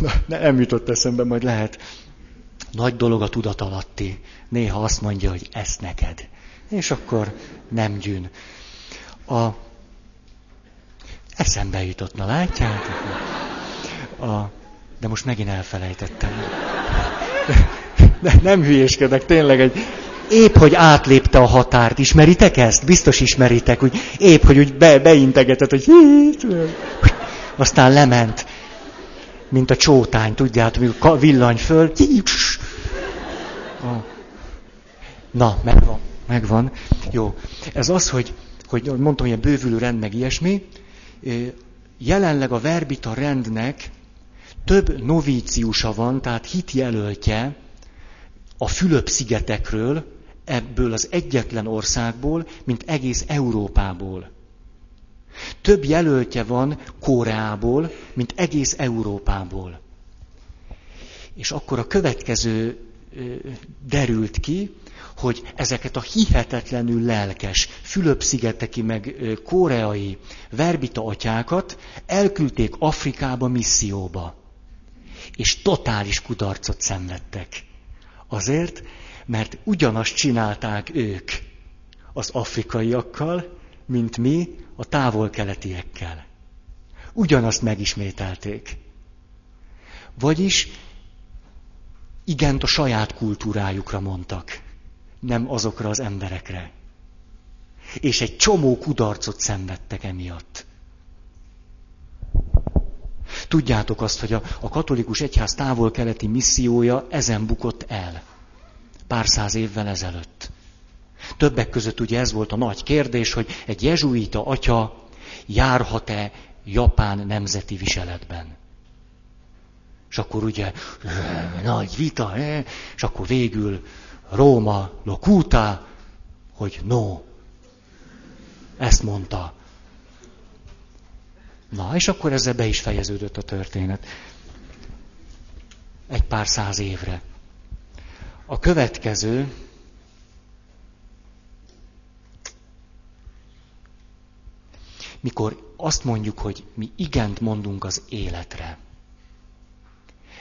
Na, nem jutott eszembe, majd lehet. Nagy dolog a tudatalatti. Néha azt mondja, hogy ezt neked. És akkor nem gyűn. A... Eszembe jutott, na látjátok? A... De most megint elfelejtettem. De, nem hülyéskedek, tényleg egy, épp, hogy átlépte a határt. Ismeritek ezt? Biztos ismeritek, hogy épp, hogy úgy be, beintegetett, hogy aztán lement. Mint a csótány, tudjátok, amikor villany föl. Na, megvan, megvan. Jó. Ez az, hogy, hogy mondtam, hogy bővülő rend, meg ilyesmi. Jelenleg a verbita rendnek több novíciusa van, tehát hitjelöltje a Fülöp-szigetekről, ebből az egyetlen országból, mint egész Európából. Több jelöltje van Koreából, mint egész Európából. És akkor a következő derült ki, hogy ezeket a hihetetlenül lelkes Fülöp-szigeteki meg koreai verbita atyákat elküldték Afrikába misszióba. És totális kudarcot szenvedtek. Azért, mert ugyanazt csinálták ők az afrikaiakkal, mint mi a távol-keletiekkel. Ugyanazt megismételték. Vagyis igent a saját kultúrájukra mondtak, nem azokra az emberekre. És egy csomó kudarcot szenvedtek emiatt. Tudjátok azt, hogy a, a katolikus egyház távol-keleti missziója ezen bukott el. Pár száz évvel ezelőtt. Többek között ugye ez volt a nagy kérdés, hogy egy jezsuita atya járhat-e Japán nemzeti viseletben. És akkor ugye nagy vita, és akkor végül Róma locuta, hogy no. Ezt mondta. Na, és akkor ezzel be is fejeződött a történet. Egy pár száz évre. A következő, mikor azt mondjuk, hogy mi igent mondunk az életre,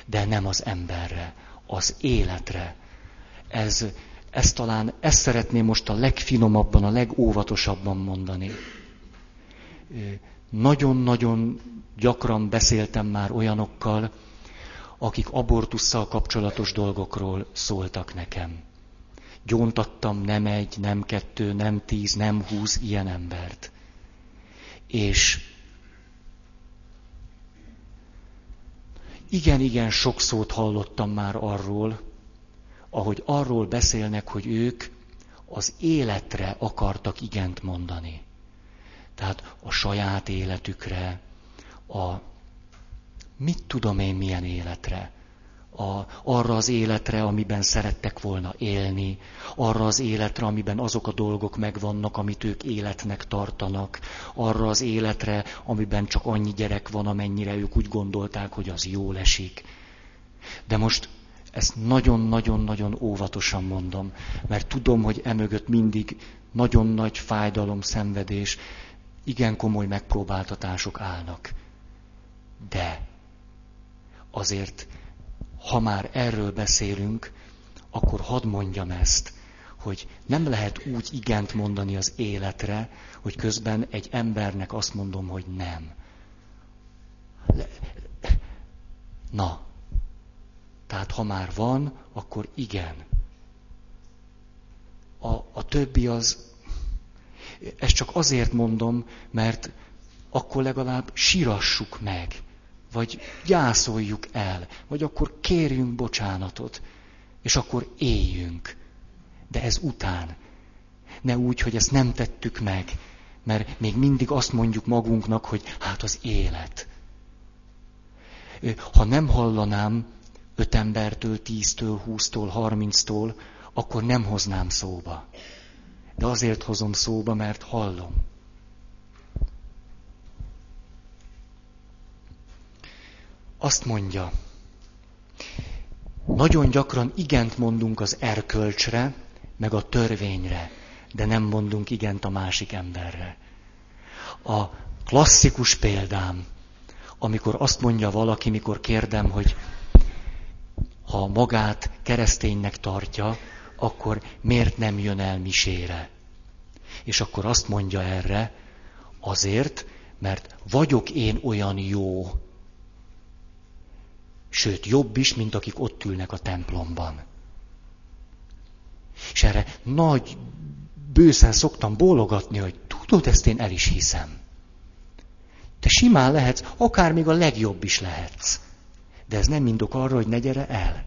de nem az emberre, az életre. Ez, ez talán, ezt szeretném most a legfinomabban, a legóvatosabban mondani. Nagyon-nagyon gyakran beszéltem már olyanokkal, akik abortussal kapcsolatos dolgokról szóltak nekem. Gyóntattam nem egy, nem kettő, nem tíz, nem húsz ilyen embert. És igen, igen, sok szót hallottam már arról, ahogy arról beszélnek, hogy ők az életre akartak igent mondani. Tehát a saját életükre, a mit tudom én milyen életre, a, arra az életre, amiben szerettek volna élni, arra az életre, amiben azok a dolgok megvannak, amit ők életnek tartanak, arra az életre, amiben csak annyi gyerek van, amennyire ők úgy gondolták, hogy az jól esik. De most ezt nagyon-nagyon-nagyon óvatosan mondom, mert tudom, hogy emögött mindig nagyon nagy fájdalom, szenvedés, igen komoly megpróbáltatások állnak. De azért ha már erről beszélünk, akkor hadd mondjam ezt, hogy nem lehet úgy igent mondani az életre, hogy közben egy embernek azt mondom, hogy nem. Na, tehát ha már van, akkor igen. A, a többi az, ezt csak azért mondom, mert akkor legalább sírassuk meg vagy gyászoljuk el, vagy akkor kérjünk bocsánatot, és akkor éljünk. De ez után. Ne úgy, hogy ezt nem tettük meg, mert még mindig azt mondjuk magunknak, hogy hát az élet. Ha nem hallanám öt embertől, tíztől, húsztól, harminctól, akkor nem hoznám szóba. De azért hozom szóba, mert hallom. Azt mondja, nagyon gyakran igent mondunk az erkölcsre, meg a törvényre, de nem mondunk igent a másik emberre. A klasszikus példám, amikor azt mondja valaki, mikor kérdem, hogy ha magát kereszténynek tartja, akkor miért nem jön el misére? És akkor azt mondja erre, azért, mert vagyok én olyan jó, Sőt, jobb is, mint akik ott ülnek a templomban. És erre nagy bőszen szoktam bólogatni, hogy tudod, ezt én el is hiszem. Te simán lehetsz, akár még a legjobb is lehetsz. De ez nem indok arra, hogy ne gyere el.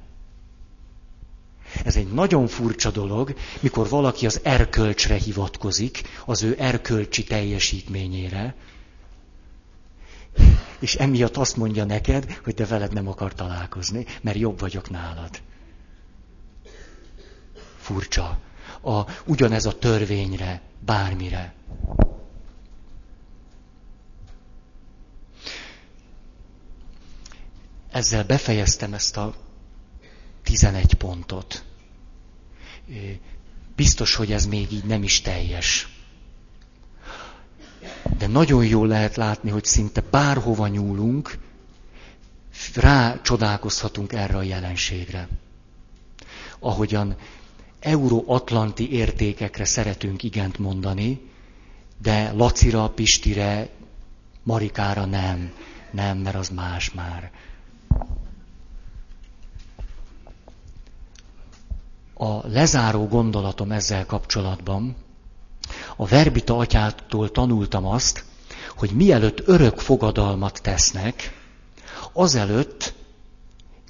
Ez egy nagyon furcsa dolog, mikor valaki az erkölcsre hivatkozik, az ő erkölcsi teljesítményére, és emiatt azt mondja neked, hogy de veled nem akar találkozni, mert jobb vagyok nálad. Furcsa. A, ugyanez a törvényre, bármire. Ezzel befejeztem ezt a 11 pontot. Biztos, hogy ez még így nem is teljes. De nagyon jól lehet látni, hogy szinte bárhova nyúlunk, rá csodálkozhatunk erre a jelenségre. Ahogyan euróatlanti értékekre szeretünk igent mondani, de Lacira, Pistire, Marikára nem. Nem, mert az más már. A lezáró gondolatom ezzel kapcsolatban, a Verbita atyától tanultam azt, hogy mielőtt örök fogadalmat tesznek, azelőtt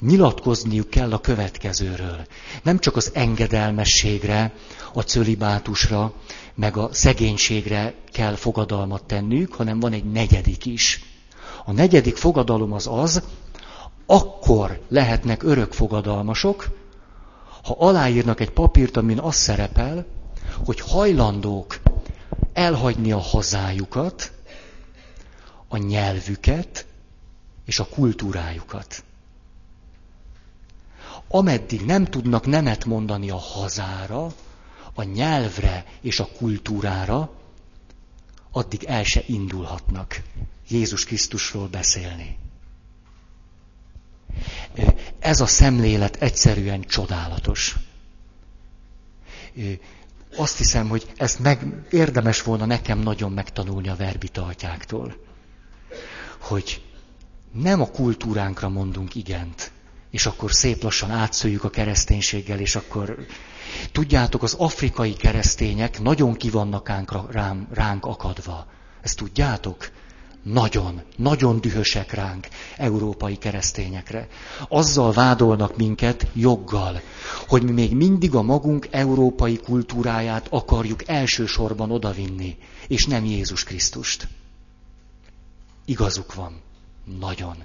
nyilatkozniuk kell a következőről. Nem csak az engedelmességre, a cölibátusra, meg a szegénységre kell fogadalmat tenniük, hanem van egy negyedik is. A negyedik fogadalom az az, akkor lehetnek örök fogadalmasok, ha aláírnak egy papírt, amin az szerepel, hogy hajlandók elhagyni a hazájukat, a nyelvüket és a kultúrájukat. Ameddig nem tudnak nemet mondani a hazára, a nyelvre és a kultúrára, addig el se indulhatnak Jézus Krisztusról beszélni. Ez a szemlélet egyszerűen csodálatos. Azt hiszem, hogy ezt meg érdemes volna nekem nagyon megtanulni a verbita atyáktól. Hogy nem a kultúránkra mondunk igent, és akkor szép lassan átszőjük a kereszténységgel, és akkor tudjátok, az afrikai keresztények nagyon kivannak ránk, ránk akadva. Ezt tudjátok? Nagyon, nagyon dühösek ránk, európai keresztényekre. Azzal vádolnak minket joggal, hogy mi még mindig a magunk európai kultúráját akarjuk elsősorban odavinni, és nem Jézus Krisztust. Igazuk van. Nagyon.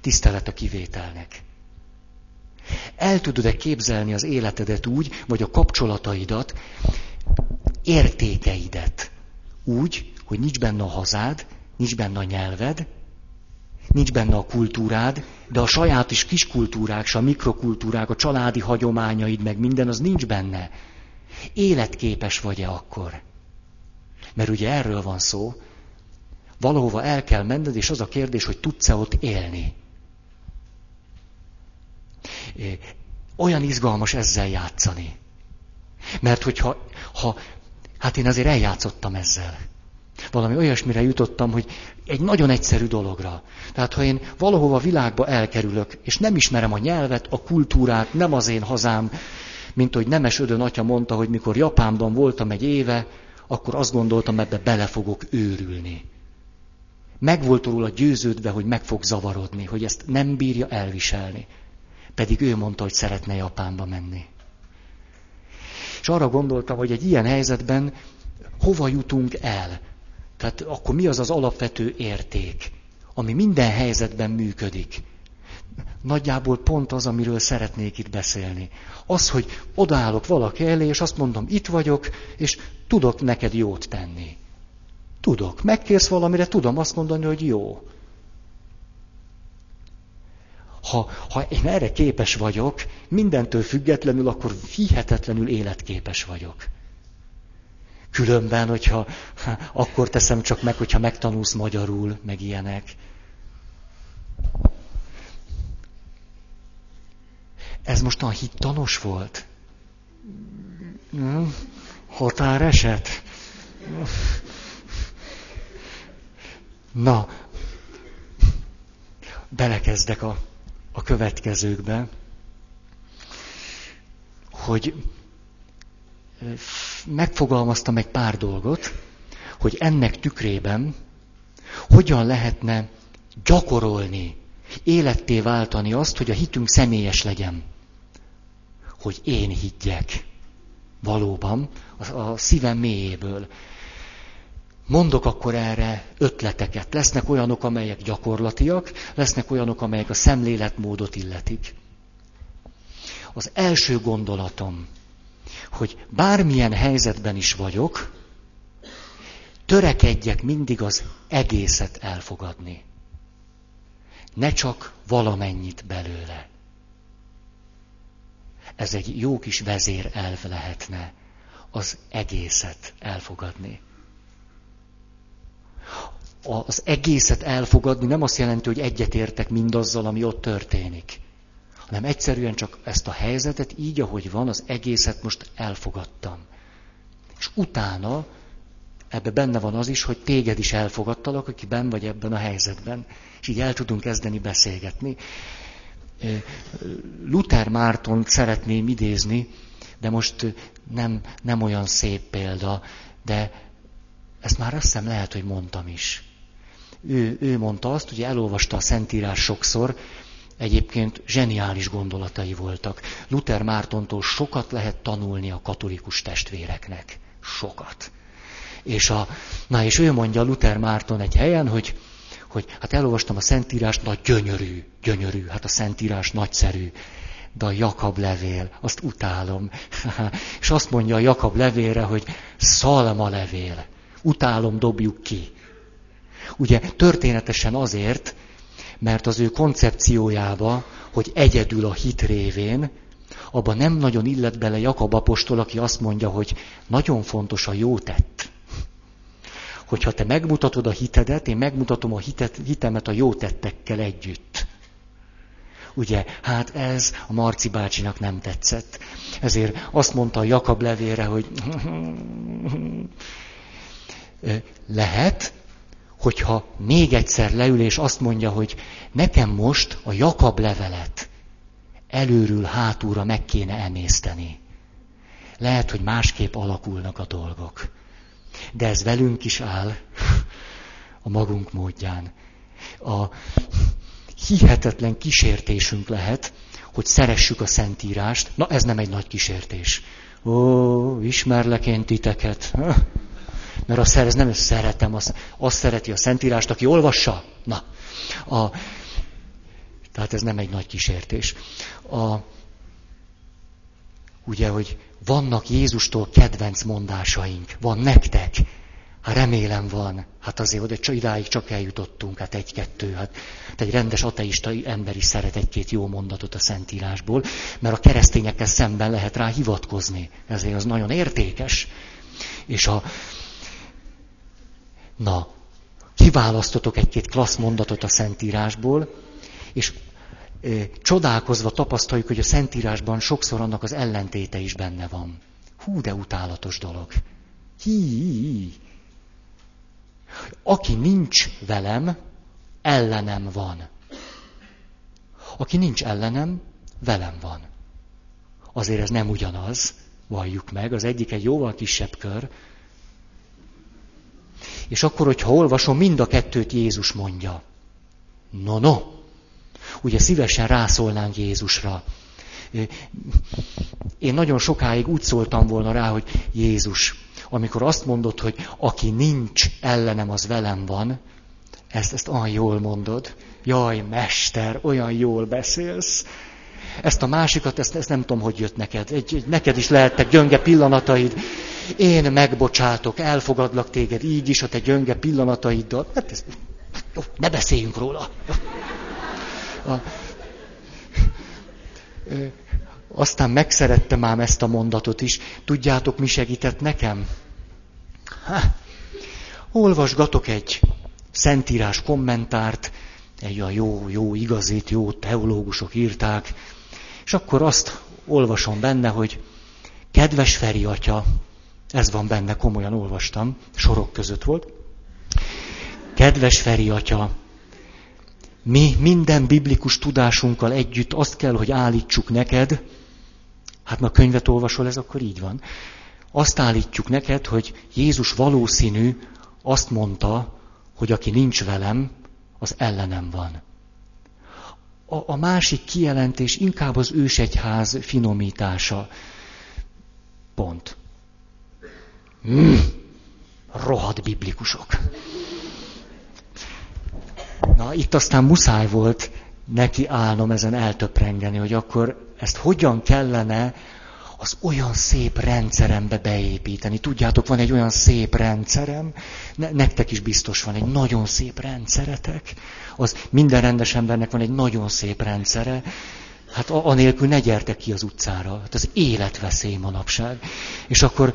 Tisztelet a kivételnek. El tudod-e képzelni az életedet úgy, vagy a kapcsolataidat, értékeidet úgy, hogy nincs benne a hazád, nincs benne a nyelved, nincs benne a kultúrád, de a saját is kis a mikrokultúrák, a családi hagyományaid, meg minden, az nincs benne. Életképes vagy-e akkor? Mert ugye erről van szó. Valahova el kell menned, és az a kérdés, hogy tudsz-e ott élni. Olyan izgalmas ezzel játszani. Mert hogyha, ha, hát én azért eljátszottam ezzel. Valami olyasmire jutottam, hogy egy nagyon egyszerű dologra. Tehát ha én valahova világba elkerülök, és nem ismerem a nyelvet, a kultúrát, nem az én hazám, mint hogy Nemes Ödön atya mondta, hogy mikor Japánban voltam egy éve, akkor azt gondoltam, ebbe bele fogok őrülni. Meg volt róla győződve, hogy meg fog zavarodni, hogy ezt nem bírja elviselni. Pedig ő mondta, hogy szeretne Japánba menni. És arra gondoltam, hogy egy ilyen helyzetben hova jutunk el? Tehát akkor mi az az alapvető érték, ami minden helyzetben működik? Nagyjából pont az, amiről szeretnék itt beszélni. Az, hogy odaállok valaki elé, és azt mondom, itt vagyok, és tudok neked jót tenni. Tudok. Megkérsz valamire, tudom azt mondani, hogy jó. Ha, ha én erre képes vagyok, mindentől függetlenül, akkor hihetetlenül életképes vagyok. Különben, hogyha akkor teszem csak meg, hogyha megtanulsz magyarul, meg ilyenek. Ez most a hittanos volt? Hmm? Határeset? Na, belekezdek a, a következőkbe, hogy megfogalmaztam egy pár dolgot, hogy ennek tükrében hogyan lehetne gyakorolni, életté váltani azt, hogy a hitünk személyes legyen. Hogy én higgyek. Valóban, a, szívem mélyéből. Mondok akkor erre ötleteket. Lesznek olyanok, amelyek gyakorlatiak, lesznek olyanok, amelyek a szemléletmódot illetik. Az első gondolatom, hogy bármilyen helyzetben is vagyok, törekedjek mindig az egészet elfogadni. Ne csak valamennyit belőle. Ez egy jó kis vezérelv lehetne, az egészet elfogadni. Az egészet elfogadni nem azt jelenti, hogy egyetértek mindazzal, ami ott történik hanem egyszerűen csak ezt a helyzetet így, ahogy van, az egészet most elfogadtam. És utána ebbe benne van az is, hogy téged is elfogadtalak, aki ben vagy ebben a helyzetben. És így el tudunk kezdeni beszélgetni. Luther Márton szeretném idézni, de most nem, nem olyan szép példa, de ezt már azt hiszem lehet, hogy mondtam is. Ő, ő mondta azt, hogy elolvasta a Szentírás sokszor, egyébként zseniális gondolatai voltak. Luther Mártontól sokat lehet tanulni a katolikus testvéreknek. Sokat. És, a, na és ő mondja Luther Márton egy helyen, hogy, hogy hát elolvastam a Szentírást, na gyönyörű, gyönyörű, hát a Szentírás nagyszerű. De a Jakab levél, azt utálom. és azt mondja a Jakab levélre, hogy szalma levél. Utálom, dobjuk ki. Ugye történetesen azért, mert az ő koncepciójába, hogy egyedül a hit révén, abban nem nagyon illet bele Jakab apostol, aki azt mondja, hogy nagyon fontos a jó tett. Hogyha te megmutatod a hitedet, én megmutatom a hitet, hitemet a jó tettekkel együtt. Ugye, hát ez a Marci bácsinak nem tetszett. Ezért azt mondta a Jakab levére, hogy lehet, hogyha még egyszer leül és azt mondja, hogy nekem most a Jakab levelet előről hátúra meg kéne emészteni. Lehet, hogy másképp alakulnak a dolgok. De ez velünk is áll a magunk módján. A hihetetlen kísértésünk lehet, hogy szeressük a Szentírást. Na, ez nem egy nagy kísértés. Ó, ismerlek én titeket. Mert azt ez nem szeretem, azt, azt szereti a Szentírást, aki olvassa. Na, a, tehát ez nem egy nagy kísértés. A, ugye, hogy vannak Jézustól kedvenc mondásaink, van nektek. Hát remélem van. Hát azért oda idáig csak eljutottunk, hát egy-kettő. Hát, hát egy rendes ateista ember is szeret egy-két jó mondatot a Szentírásból, mert a keresztényekkel szemben lehet rá hivatkozni. Ezért az nagyon értékes. És a, Na, kiválasztotok egy-két klassz mondatot a Szentírásból, és e, csodálkozva tapasztaljuk, hogy a Szentírásban sokszor annak az ellentéte is benne van. Hú, de utálatos dolog. Hí. Aki nincs velem, ellenem van. Aki nincs ellenem, velem van. Azért ez nem ugyanaz, valljuk meg, az egyik egy jóval kisebb kör, és akkor, hogyha olvasom, mind a kettőt Jézus mondja. No, no. Ugye szívesen rászólnánk Jézusra. Én nagyon sokáig úgy szóltam volna rá, hogy Jézus, amikor azt mondod, hogy aki nincs ellenem, az velem van, ezt, ezt olyan jól mondod. Jaj, mester, olyan jól beszélsz. Ezt a másikat, ezt, ezt nem tudom, hogy jött neked. Egy, egy, neked is lehettek gyönge pillanataid. Én megbocsátok, elfogadlak téged így is, a te gyönge pillanataiddal. Hát ez, jó, ne beszéljünk róla. A, aztán megszerettem ám ezt a mondatot is. Tudjátok, mi segített nekem? Ha, olvasgatok egy szentírás kommentárt, egy a jó, jó, igazit, jó teológusok írták, és akkor azt olvasom benne, hogy kedves Feri atya, ez van benne, komolyan olvastam, sorok között volt. Kedves Feri atya, mi minden biblikus tudásunkkal együtt azt kell, hogy állítsuk neked, hát ma könyvet olvasol, ez akkor így van, azt állítjuk neked, hogy Jézus valószínű azt mondta, hogy aki nincs velem, az ellenem van. A, a másik kijelentés inkább az ősegyház finomítása. Pont. Mm, rohadt biblikusok. Na, itt aztán muszáj volt neki állnom ezen eltöprengeni, hogy akkor ezt hogyan kellene az olyan szép rendszerembe beépíteni. Tudjátok, van egy olyan szép rendszerem, ne, nektek is biztos van egy nagyon szép rendszeretek. Az minden rendes embernek van egy nagyon szép rendszere. Hát anélkül ne gyertek ki az utcára. Hát az életveszély manapság. És akkor,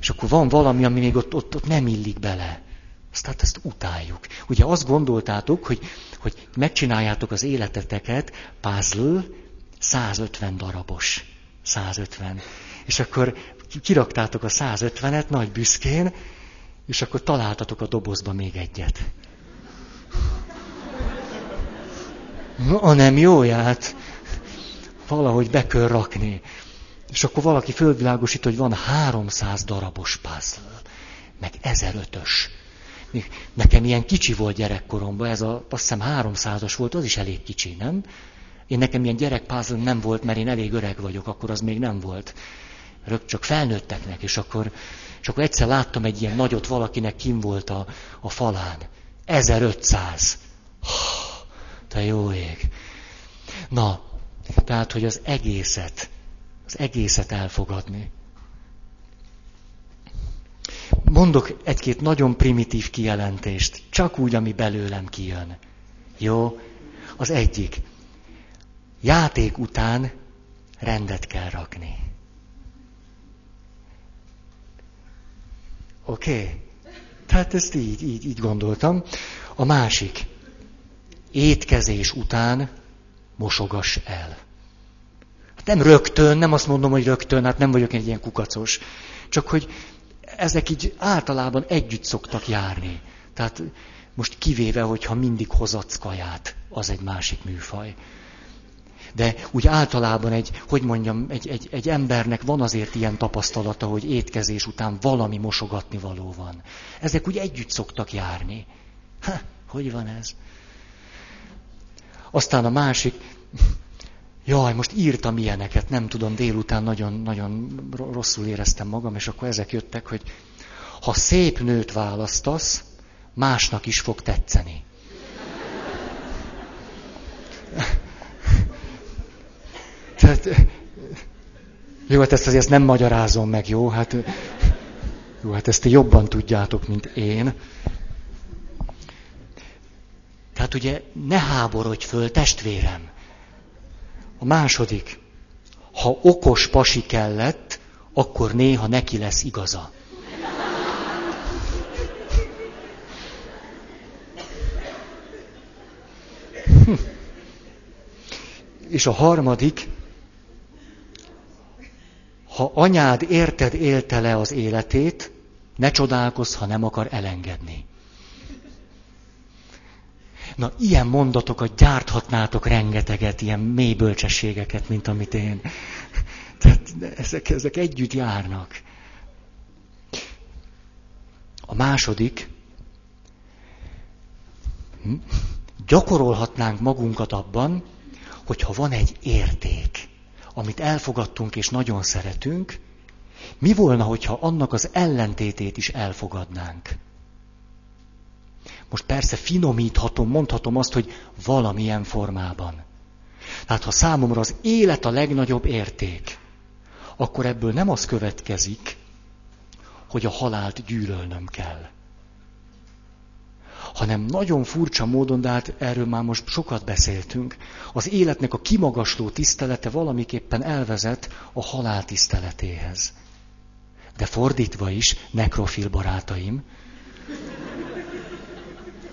és akkor van valami, ami még ott, ott, ott nem illik bele. Aztán ezt utáljuk. Ugye azt gondoltátok, hogy, hogy megcsináljátok az életeteket puzzle 150 darabos. 150. És akkor kiraktátok a 150-et nagy büszkén, és akkor találtatok a dobozba még egyet. Na, nem jóját. Valahogy be kell rakni. És akkor valaki földvilágosít, hogy van 300 darabos puzzle, meg 1005-ös. Nekem ilyen kicsi volt gyerekkoromban, ez a, azt hiszem 300-as volt, az is elég kicsi, nem? Én nekem ilyen gyerekpuzzle nem volt, mert én elég öreg vagyok, akkor az még nem volt. Rög csak felnőtteknek, és akkor, és akkor egyszer láttam egy ilyen nagyot, valakinek kim volt a, a falán. 1500. Te jó ég. Na, tehát, hogy az egészet, az egészet elfogadni. Mondok egy-két nagyon primitív kijelentést, csak úgy, ami belőlem kijön. Jó? Az egyik. Játék után rendet kell rakni. Oké? Okay? Tehát ezt így, így, így gondoltam. A másik. Étkezés után mosogass el. Nem rögtön, nem azt mondom, hogy rögtön, hát nem vagyok egy ilyen kukacos. Csak hogy ezek így általában együtt szoktak járni. Tehát most kivéve, hogyha mindig hozatsz kaját, az egy másik műfaj. De úgy általában egy, hogy mondjam, egy, egy, egy embernek van azért ilyen tapasztalata, hogy étkezés után valami mosogatni való van. Ezek úgy együtt szoktak járni. Ha, hogy van ez? Aztán a másik, jaj, most írtam ilyeneket, nem tudom, délután nagyon, nagyon rosszul éreztem magam, és akkor ezek jöttek, hogy ha szép nőt választasz, másnak is fog tetszeni. Tehát, jó, hát ezt azért nem magyarázom meg, jó? Hát, jó, hát ezt jobban tudjátok, mint én. Tehát ugye ne háborodj föl, testvérem. A második. Ha okos pasi kellett, akkor néha neki lesz igaza. Hm. És a harmadik, ha anyád érted élte le az életét, ne csodálkozz, ha nem akar elengedni. Na, ilyen mondatokat gyárthatnátok rengeteget, ilyen mély bölcsességeket, mint amit én. Tehát ezek, ezek együtt járnak. A második, hm, gyakorolhatnánk magunkat abban, hogyha van egy érték amit elfogadtunk és nagyon szeretünk, mi volna, hogyha annak az ellentétét is elfogadnánk? Most persze finomíthatom, mondhatom azt, hogy valamilyen formában. Tehát ha számomra az élet a legnagyobb érték, akkor ebből nem az következik, hogy a halált gyűlölnöm kell hanem nagyon furcsa módon, de hát erről már most sokat beszéltünk, az életnek a kimagasló tisztelete valamiképpen elvezet a halál tiszteletéhez. De fordítva is, nekrofil barátaim,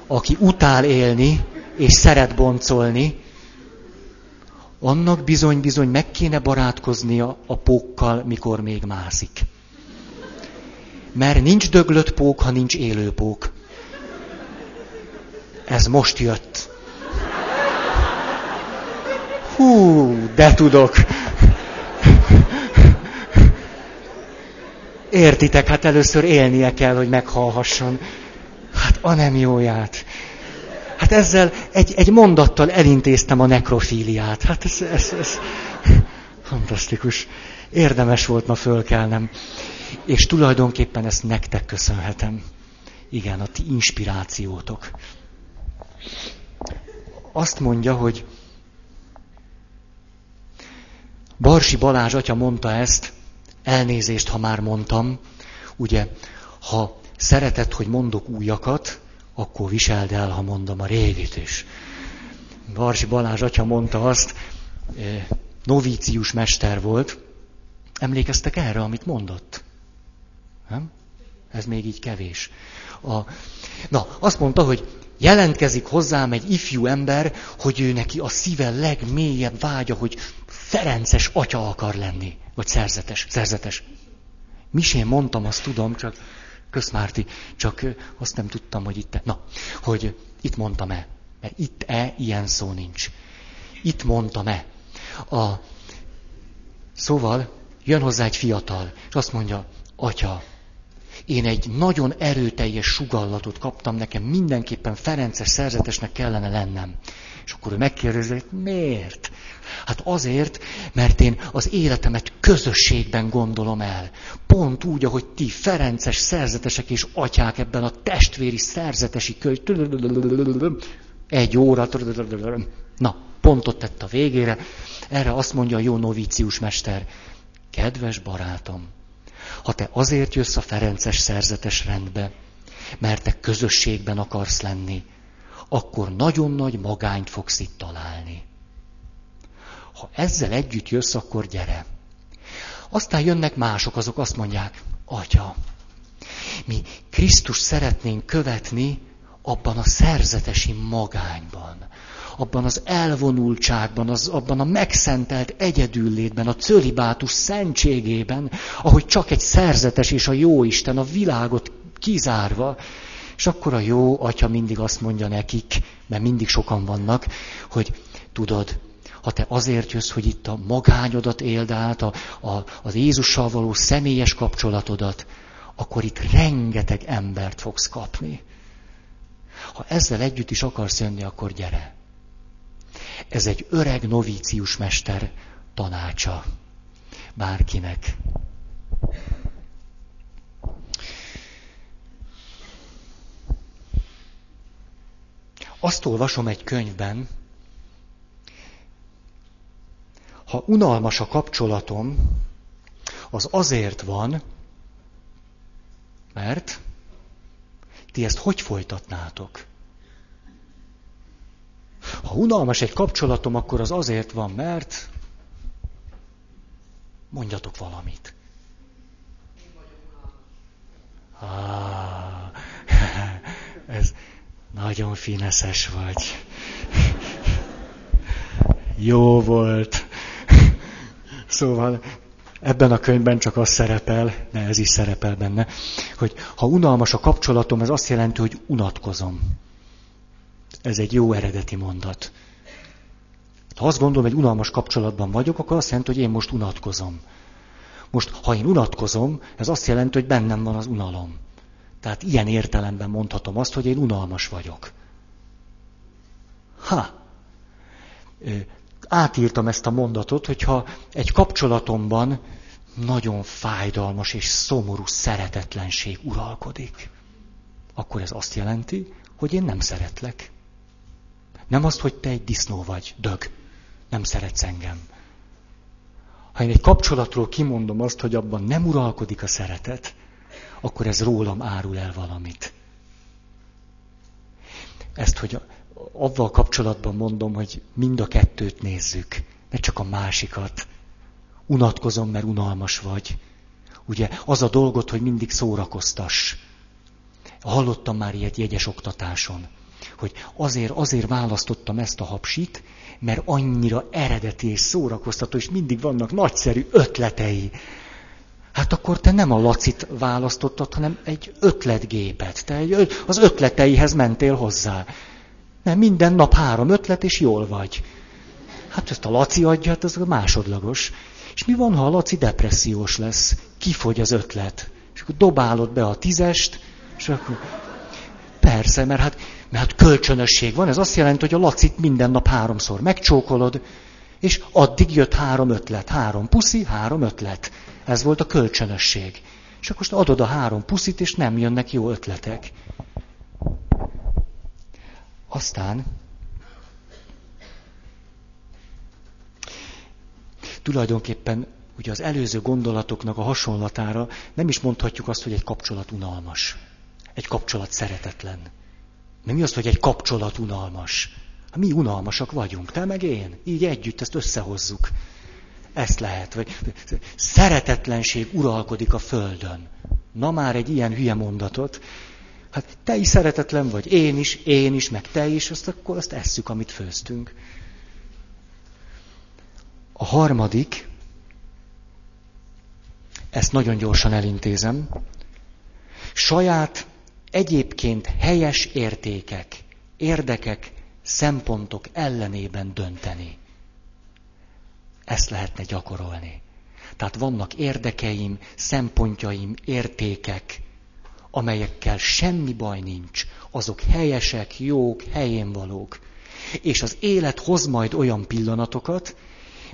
aki utál élni, és szeret boncolni, annak bizony-bizony meg kéne barátkoznia a pókkal, mikor még mászik. Mert nincs döglött pók, ha nincs élő pók. Ez most jött. Hú, de tudok. Értitek, hát először élnie kell, hogy meghallhasson. Hát a nem jóját. Hát ezzel egy, egy mondattal elintéztem a nekrofíliát. Hát ez, ez, ez fantasztikus. Érdemes volt ma fölkelnem. És tulajdonképpen ezt nektek köszönhetem. Igen, a ti inspirációtok. Azt mondja, hogy Barsi Balázs atya mondta ezt, elnézést, ha már mondtam, ugye, ha szereted, hogy mondok újakat, akkor viseld el, ha mondom a régit is. Barsi Balázs atya mondta azt, eh, novícius mester volt. Emlékeztek erre, amit mondott? Nem? Ez még így kevés. A, na, azt mondta, hogy jelentkezik hozzám egy ifjú ember, hogy ő neki a szíve legmélyebb vágya, hogy Ferences atya akar lenni. Vagy szerzetes, szerzetes. Misén mondtam, azt tudom, csak Köszmárti, csak azt nem tudtam, hogy itt. Na, hogy itt mondtam-e. Mert itt-e ilyen szó nincs. Itt mondtam-e. A... Szóval jön hozzá egy fiatal, és azt mondja, atya, én egy nagyon erőteljes sugallatot kaptam, nekem mindenképpen Ferences szerzetesnek kellene lennem. És akkor ő megkérdezi, hogy miért? Hát azért, mert én az életemet közösségben gondolom el. Pont úgy, ahogy ti, Ferences szerzetesek és atyák ebben a testvéri szerzetesi könyv. Egy óra. Na, pontot tett a végére. Erre azt mondja a jó novícius mester. Kedves barátom, ha te azért jössz a Ferences szerzetes rendbe, mert te közösségben akarsz lenni, akkor nagyon nagy magányt fogsz itt találni. Ha ezzel együtt jössz, akkor gyere. Aztán jönnek mások, azok azt mondják, Atya, mi Krisztus szeretnénk követni abban a szerzetesi magányban, abban az elvonultságban, az, abban a megszentelt egyedüllétben, a cölibátus szentségében, ahogy csak egy szerzetes és a jó Isten a világot kizárva, és akkor a jó atya mindig azt mondja nekik, mert mindig sokan vannak, hogy tudod, ha te azért jössz, hogy itt a magányodat éld át, a, a, az Jézussal való személyes kapcsolatodat, akkor itt rengeteg embert fogsz kapni. Ha ezzel együtt is akarsz jönni, akkor gyere. Ez egy öreg novícius mester tanácsa bárkinek. Azt olvasom egy könyvben, ha unalmas a kapcsolatom, az azért van, mert ti ezt hogy folytatnátok? Ha unalmas egy kapcsolatom, akkor az azért van, mert mondjatok valamit. Ah, ez nagyon fineszes vagy. Jó volt. Szóval ebben a könyvben csak az szerepel, de ez is szerepel benne, hogy ha unalmas a kapcsolatom, ez azt jelenti, hogy unatkozom. Ez egy jó eredeti mondat. Ha azt gondolom, hogy unalmas kapcsolatban vagyok, akkor azt jelenti, hogy én most unatkozom. Most, ha én unatkozom, ez azt jelenti, hogy bennem van az unalom. Tehát ilyen értelemben mondhatom azt, hogy én unalmas vagyok. Ha! Átírtam ezt a mondatot, hogyha egy kapcsolatomban nagyon fájdalmas és szomorú szeretetlenség uralkodik, akkor ez azt jelenti, hogy én nem szeretlek. Nem azt, hogy te egy disznó vagy, dög. Nem szeretsz engem. Ha én egy kapcsolatról kimondom azt, hogy abban nem uralkodik a szeretet, akkor ez rólam árul el valamit. Ezt, hogy avval kapcsolatban mondom, hogy mind a kettőt nézzük, ne csak a másikat. Unatkozom, mert unalmas vagy. Ugye az a dolgot, hogy mindig szórakoztass. Hallottam már ilyet jegyes oktatáson, hogy azért, azért választottam ezt a hapsit, mert annyira eredeti és szórakoztató, és mindig vannak nagyszerű ötletei. Hát akkor te nem a lacit választottad, hanem egy ötletgépet. Te egy, az ötleteihez mentél hozzá. Nem, minden nap három ötlet, és jól vagy. Hát ezt a Laci adja, hát az másodlagos. És mi van, ha a Laci depressziós lesz? Kifogy az ötlet. dobálod be a tízest, és akkor persze, mert hát, mert hát kölcsönösség van. Ez azt jelenti, hogy a lacit minden nap háromszor megcsókolod, és addig jött három ötlet. Három puszi, három ötlet. Ez volt a kölcsönösség. És akkor most adod a három puszit, és nem jönnek jó ötletek. Aztán tulajdonképpen ugye az előző gondolatoknak a hasonlatára nem is mondhatjuk azt, hogy egy kapcsolat unalmas. Egy kapcsolat szeretetlen. Nem mi az, hogy egy kapcsolat unalmas. Mi unalmasak vagyunk, te meg én. Így együtt ezt összehozzuk. Ezt lehet. Vagy szeretetlenség uralkodik a földön. Na már egy ilyen hülye mondatot. Hát te is szeretetlen vagy, én is, én is, meg te is, azt akkor azt esszük, amit főztünk. A harmadik, ezt nagyon gyorsan elintézem, saját egyébként helyes értékek, érdekek, szempontok ellenében dönteni. Ezt lehetne gyakorolni. Tehát vannak érdekeim, szempontjaim, értékek, amelyekkel semmi baj nincs. Azok helyesek, jók, helyén valók. És az élet hoz majd olyan pillanatokat,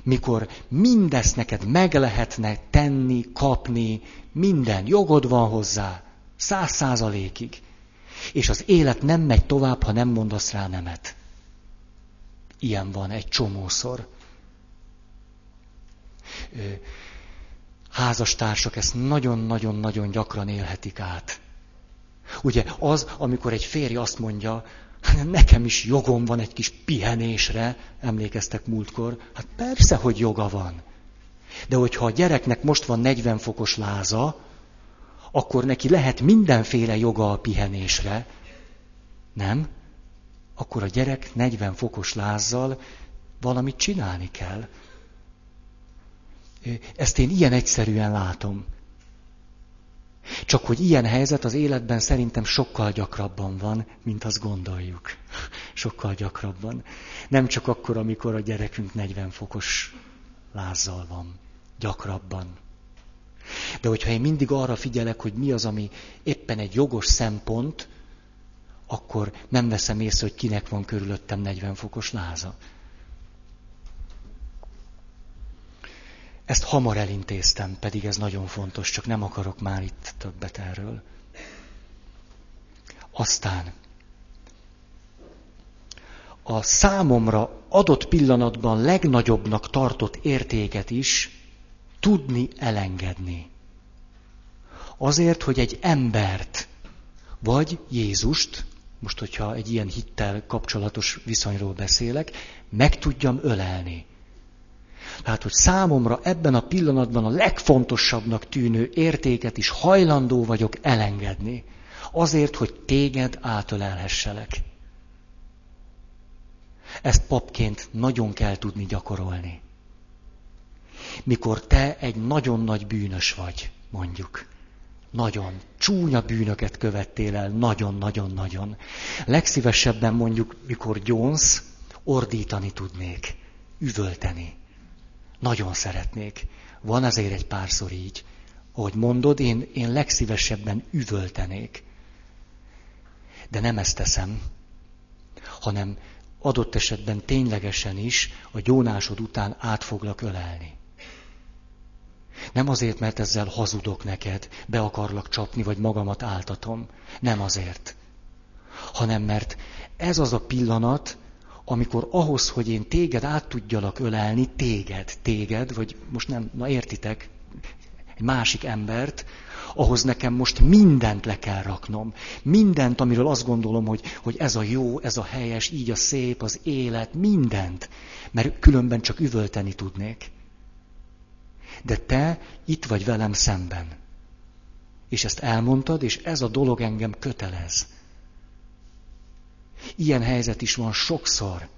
mikor mindezt neked meg lehetne tenni, kapni, minden jogod van hozzá, száz százalékig. És az élet nem megy tovább, ha nem mondasz rá nemet. Ilyen van egy csomószor. Házastársak ezt nagyon-nagyon-nagyon gyakran élhetik át. Ugye az, amikor egy férj azt mondja, nekem is jogom van egy kis pihenésre, emlékeztek múltkor, hát persze, hogy joga van. De hogyha a gyereknek most van 40 fokos láza, akkor neki lehet mindenféle joga a pihenésre. Nem? Akkor a gyerek 40 fokos lázzal valamit csinálni kell. Ezt én ilyen egyszerűen látom. Csak hogy ilyen helyzet az életben szerintem sokkal gyakrabban van, mint azt gondoljuk. Sokkal gyakrabban. Nem csak akkor, amikor a gyerekünk 40 fokos lázzal van. Gyakrabban. De hogyha én mindig arra figyelek, hogy mi az, ami éppen egy jogos szempont, akkor nem veszem észre, hogy kinek van körülöttem 40 fokos láza. Ezt hamar elintéztem, pedig ez nagyon fontos, csak nem akarok már itt többet erről. Aztán a számomra adott pillanatban legnagyobbnak tartott értéket is tudni elengedni. Azért, hogy egy embert, vagy Jézust, most hogyha egy ilyen hittel kapcsolatos viszonyról beszélek, meg tudjam ölelni. Tehát, hogy számomra ebben a pillanatban a legfontosabbnak tűnő értéket is hajlandó vagyok elengedni. Azért, hogy téged átölelhesselek. Ezt papként nagyon kell tudni gyakorolni. Mikor te egy nagyon nagy bűnös vagy, mondjuk. Nagyon. Csúnya bűnöket követtél el, nagyon-nagyon-nagyon. Legszívesebben mondjuk, mikor gyónsz, ordítani tudnék, üvölteni. Nagyon szeretnék. Van azért egy párszor így. Ahogy mondod, én, én legszívesebben üvöltenék. De nem ezt teszem, hanem adott esetben ténylegesen is a gyónásod után át foglak ölelni. Nem azért, mert ezzel hazudok neked, be akarlak csapni, vagy magamat áltatom. Nem azért. Hanem mert ez az a pillanat, amikor ahhoz, hogy én téged át tudjalak ölelni, téged, téged, vagy most nem, na értitek, egy másik embert, ahhoz nekem most mindent le kell raknom. Mindent, amiről azt gondolom, hogy, hogy ez a jó, ez a helyes, így a szép, az élet, mindent. Mert különben csak üvölteni tudnék. De te itt vagy velem szemben. És ezt elmondtad, és ez a dolog engem kötelez. Ilyen helyzet is van sokszor.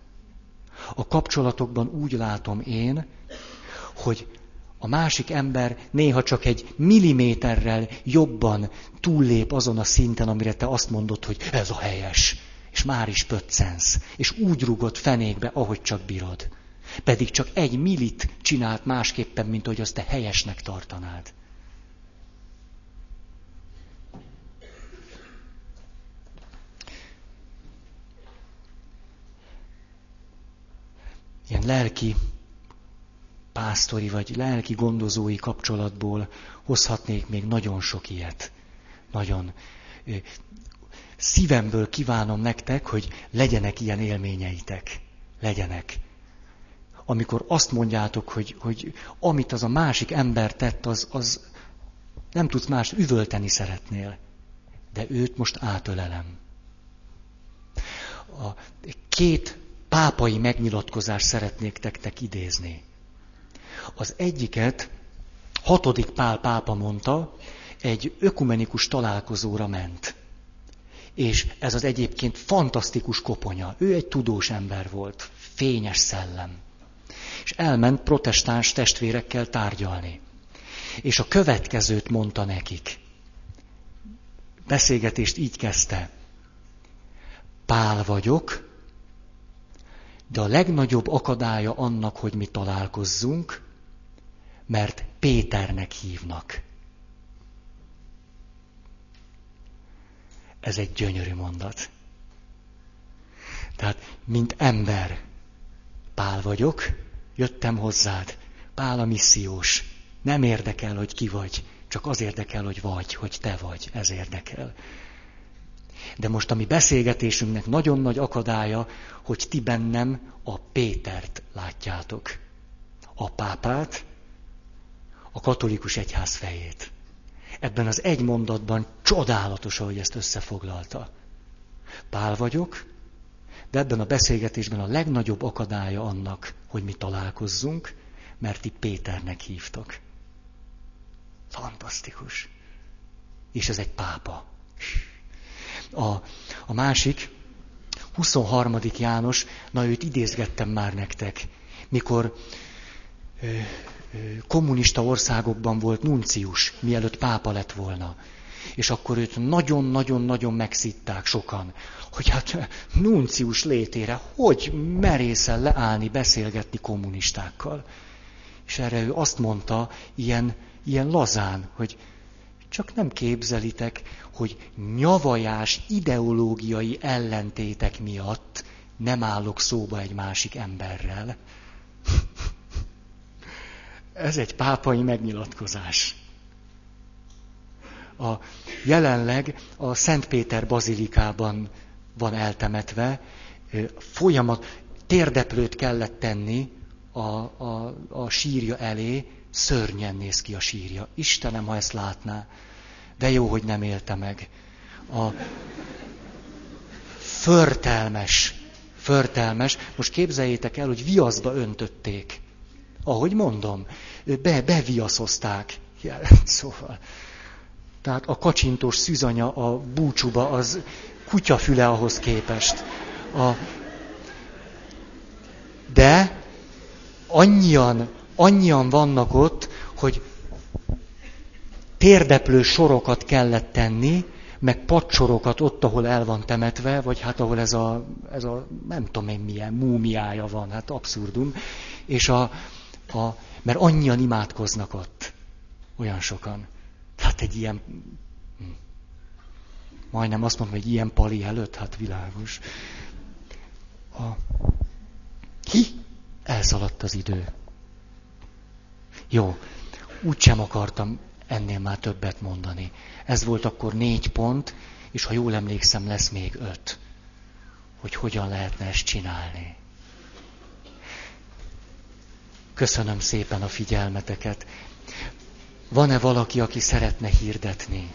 A kapcsolatokban úgy látom én, hogy a másik ember néha csak egy milliméterrel jobban túllép azon a szinten, amire te azt mondod, hogy ez a helyes. És már is pöccensz. És úgy rugod fenékbe, ahogy csak bírod. Pedig csak egy millit csinált másképpen, mint hogy azt te helyesnek tartanád. Ilyen lelki pásztori vagy lelki gondozói kapcsolatból hozhatnék még nagyon sok ilyet. Nagyon. Szívemből kívánom nektek, hogy legyenek ilyen élményeitek. Legyenek. Amikor azt mondjátok, hogy, hogy amit az a másik ember tett, az, az nem tudsz más üvölteni szeretnél. De őt most átölelem. A két pápai megnyilatkozást szeretnék tektek idézni. Az egyiket hatodik Pál pápa mondta, egy ökumenikus találkozóra ment. És ez az egyébként fantasztikus koponya. Ő egy tudós ember volt, fényes szellem. És elment protestáns testvérekkel tárgyalni. És a következőt mondta nekik. Beszélgetést így kezdte. Pál vagyok, de a legnagyobb akadálya annak, hogy mi találkozzunk, mert Péternek hívnak. Ez egy gyönyörű mondat. Tehát, mint ember, Pál vagyok, jöttem hozzád. Pál a missziós. Nem érdekel, hogy ki vagy, csak az érdekel, hogy vagy, hogy te vagy. Ez érdekel. De most a mi beszélgetésünknek nagyon nagy akadálya, hogy ti bennem a Pétert látjátok. A pápát, a katolikus egyház fejét. Ebben az egy mondatban csodálatos, ahogy ezt összefoglalta. Pál vagyok, de ebben a beszélgetésben a legnagyobb akadálya annak, hogy mi találkozzunk, mert ti Péternek hívtak. Fantasztikus. És ez egy pápa. A, a másik, 23. János, na őt idézgettem már nektek, mikor ö, ö, kommunista országokban volt nuncius, mielőtt pápa lett volna. És akkor őt nagyon-nagyon-nagyon megszitták sokan, hogy hát nuncius létére hogy merészel leállni, beszélgetni kommunistákkal. És erre ő azt mondta, ilyen, ilyen lazán, hogy csak nem képzelitek, hogy nyavajás ideológiai ellentétek miatt nem állok szóba egy másik emberrel. Ez egy pápai megnyilatkozás. A, jelenleg a Szent Péter bazilikában van eltemetve, folyamat, térdeplőt kellett tenni a, a, a sírja elé, szörnyen néz ki a sírja. Istenem, ha ezt látná. De jó, hogy nem élte meg. A förtelmes, förtelmes. Most képzeljétek el, hogy viaszba öntötték. Ahogy mondom, be, beviaszozták. Szóval. Tehát a kacsintós szűzanya a búcsúba az kutyafüle ahhoz képest. A... De annyian, annyian vannak ott, hogy térdeplő sorokat kellett tenni, meg pacsorokat ott, ahol el van temetve, vagy hát ahol ez a, ez a nem tudom én milyen múmiája van, hát abszurdum. És a, a, mert annyian imádkoznak ott. Olyan sokan. Tehát egy ilyen, hm, majdnem azt mondom, hogy ilyen pali előtt, hát világos. A, hi? Elszaladt az idő. Jó, úgy sem akartam ennél már többet mondani. Ez volt akkor négy pont, és ha jól emlékszem, lesz még öt, hogy hogyan lehetne ezt csinálni. Köszönöm szépen a figyelmeteket. Van-e valaki, aki szeretne hirdetni?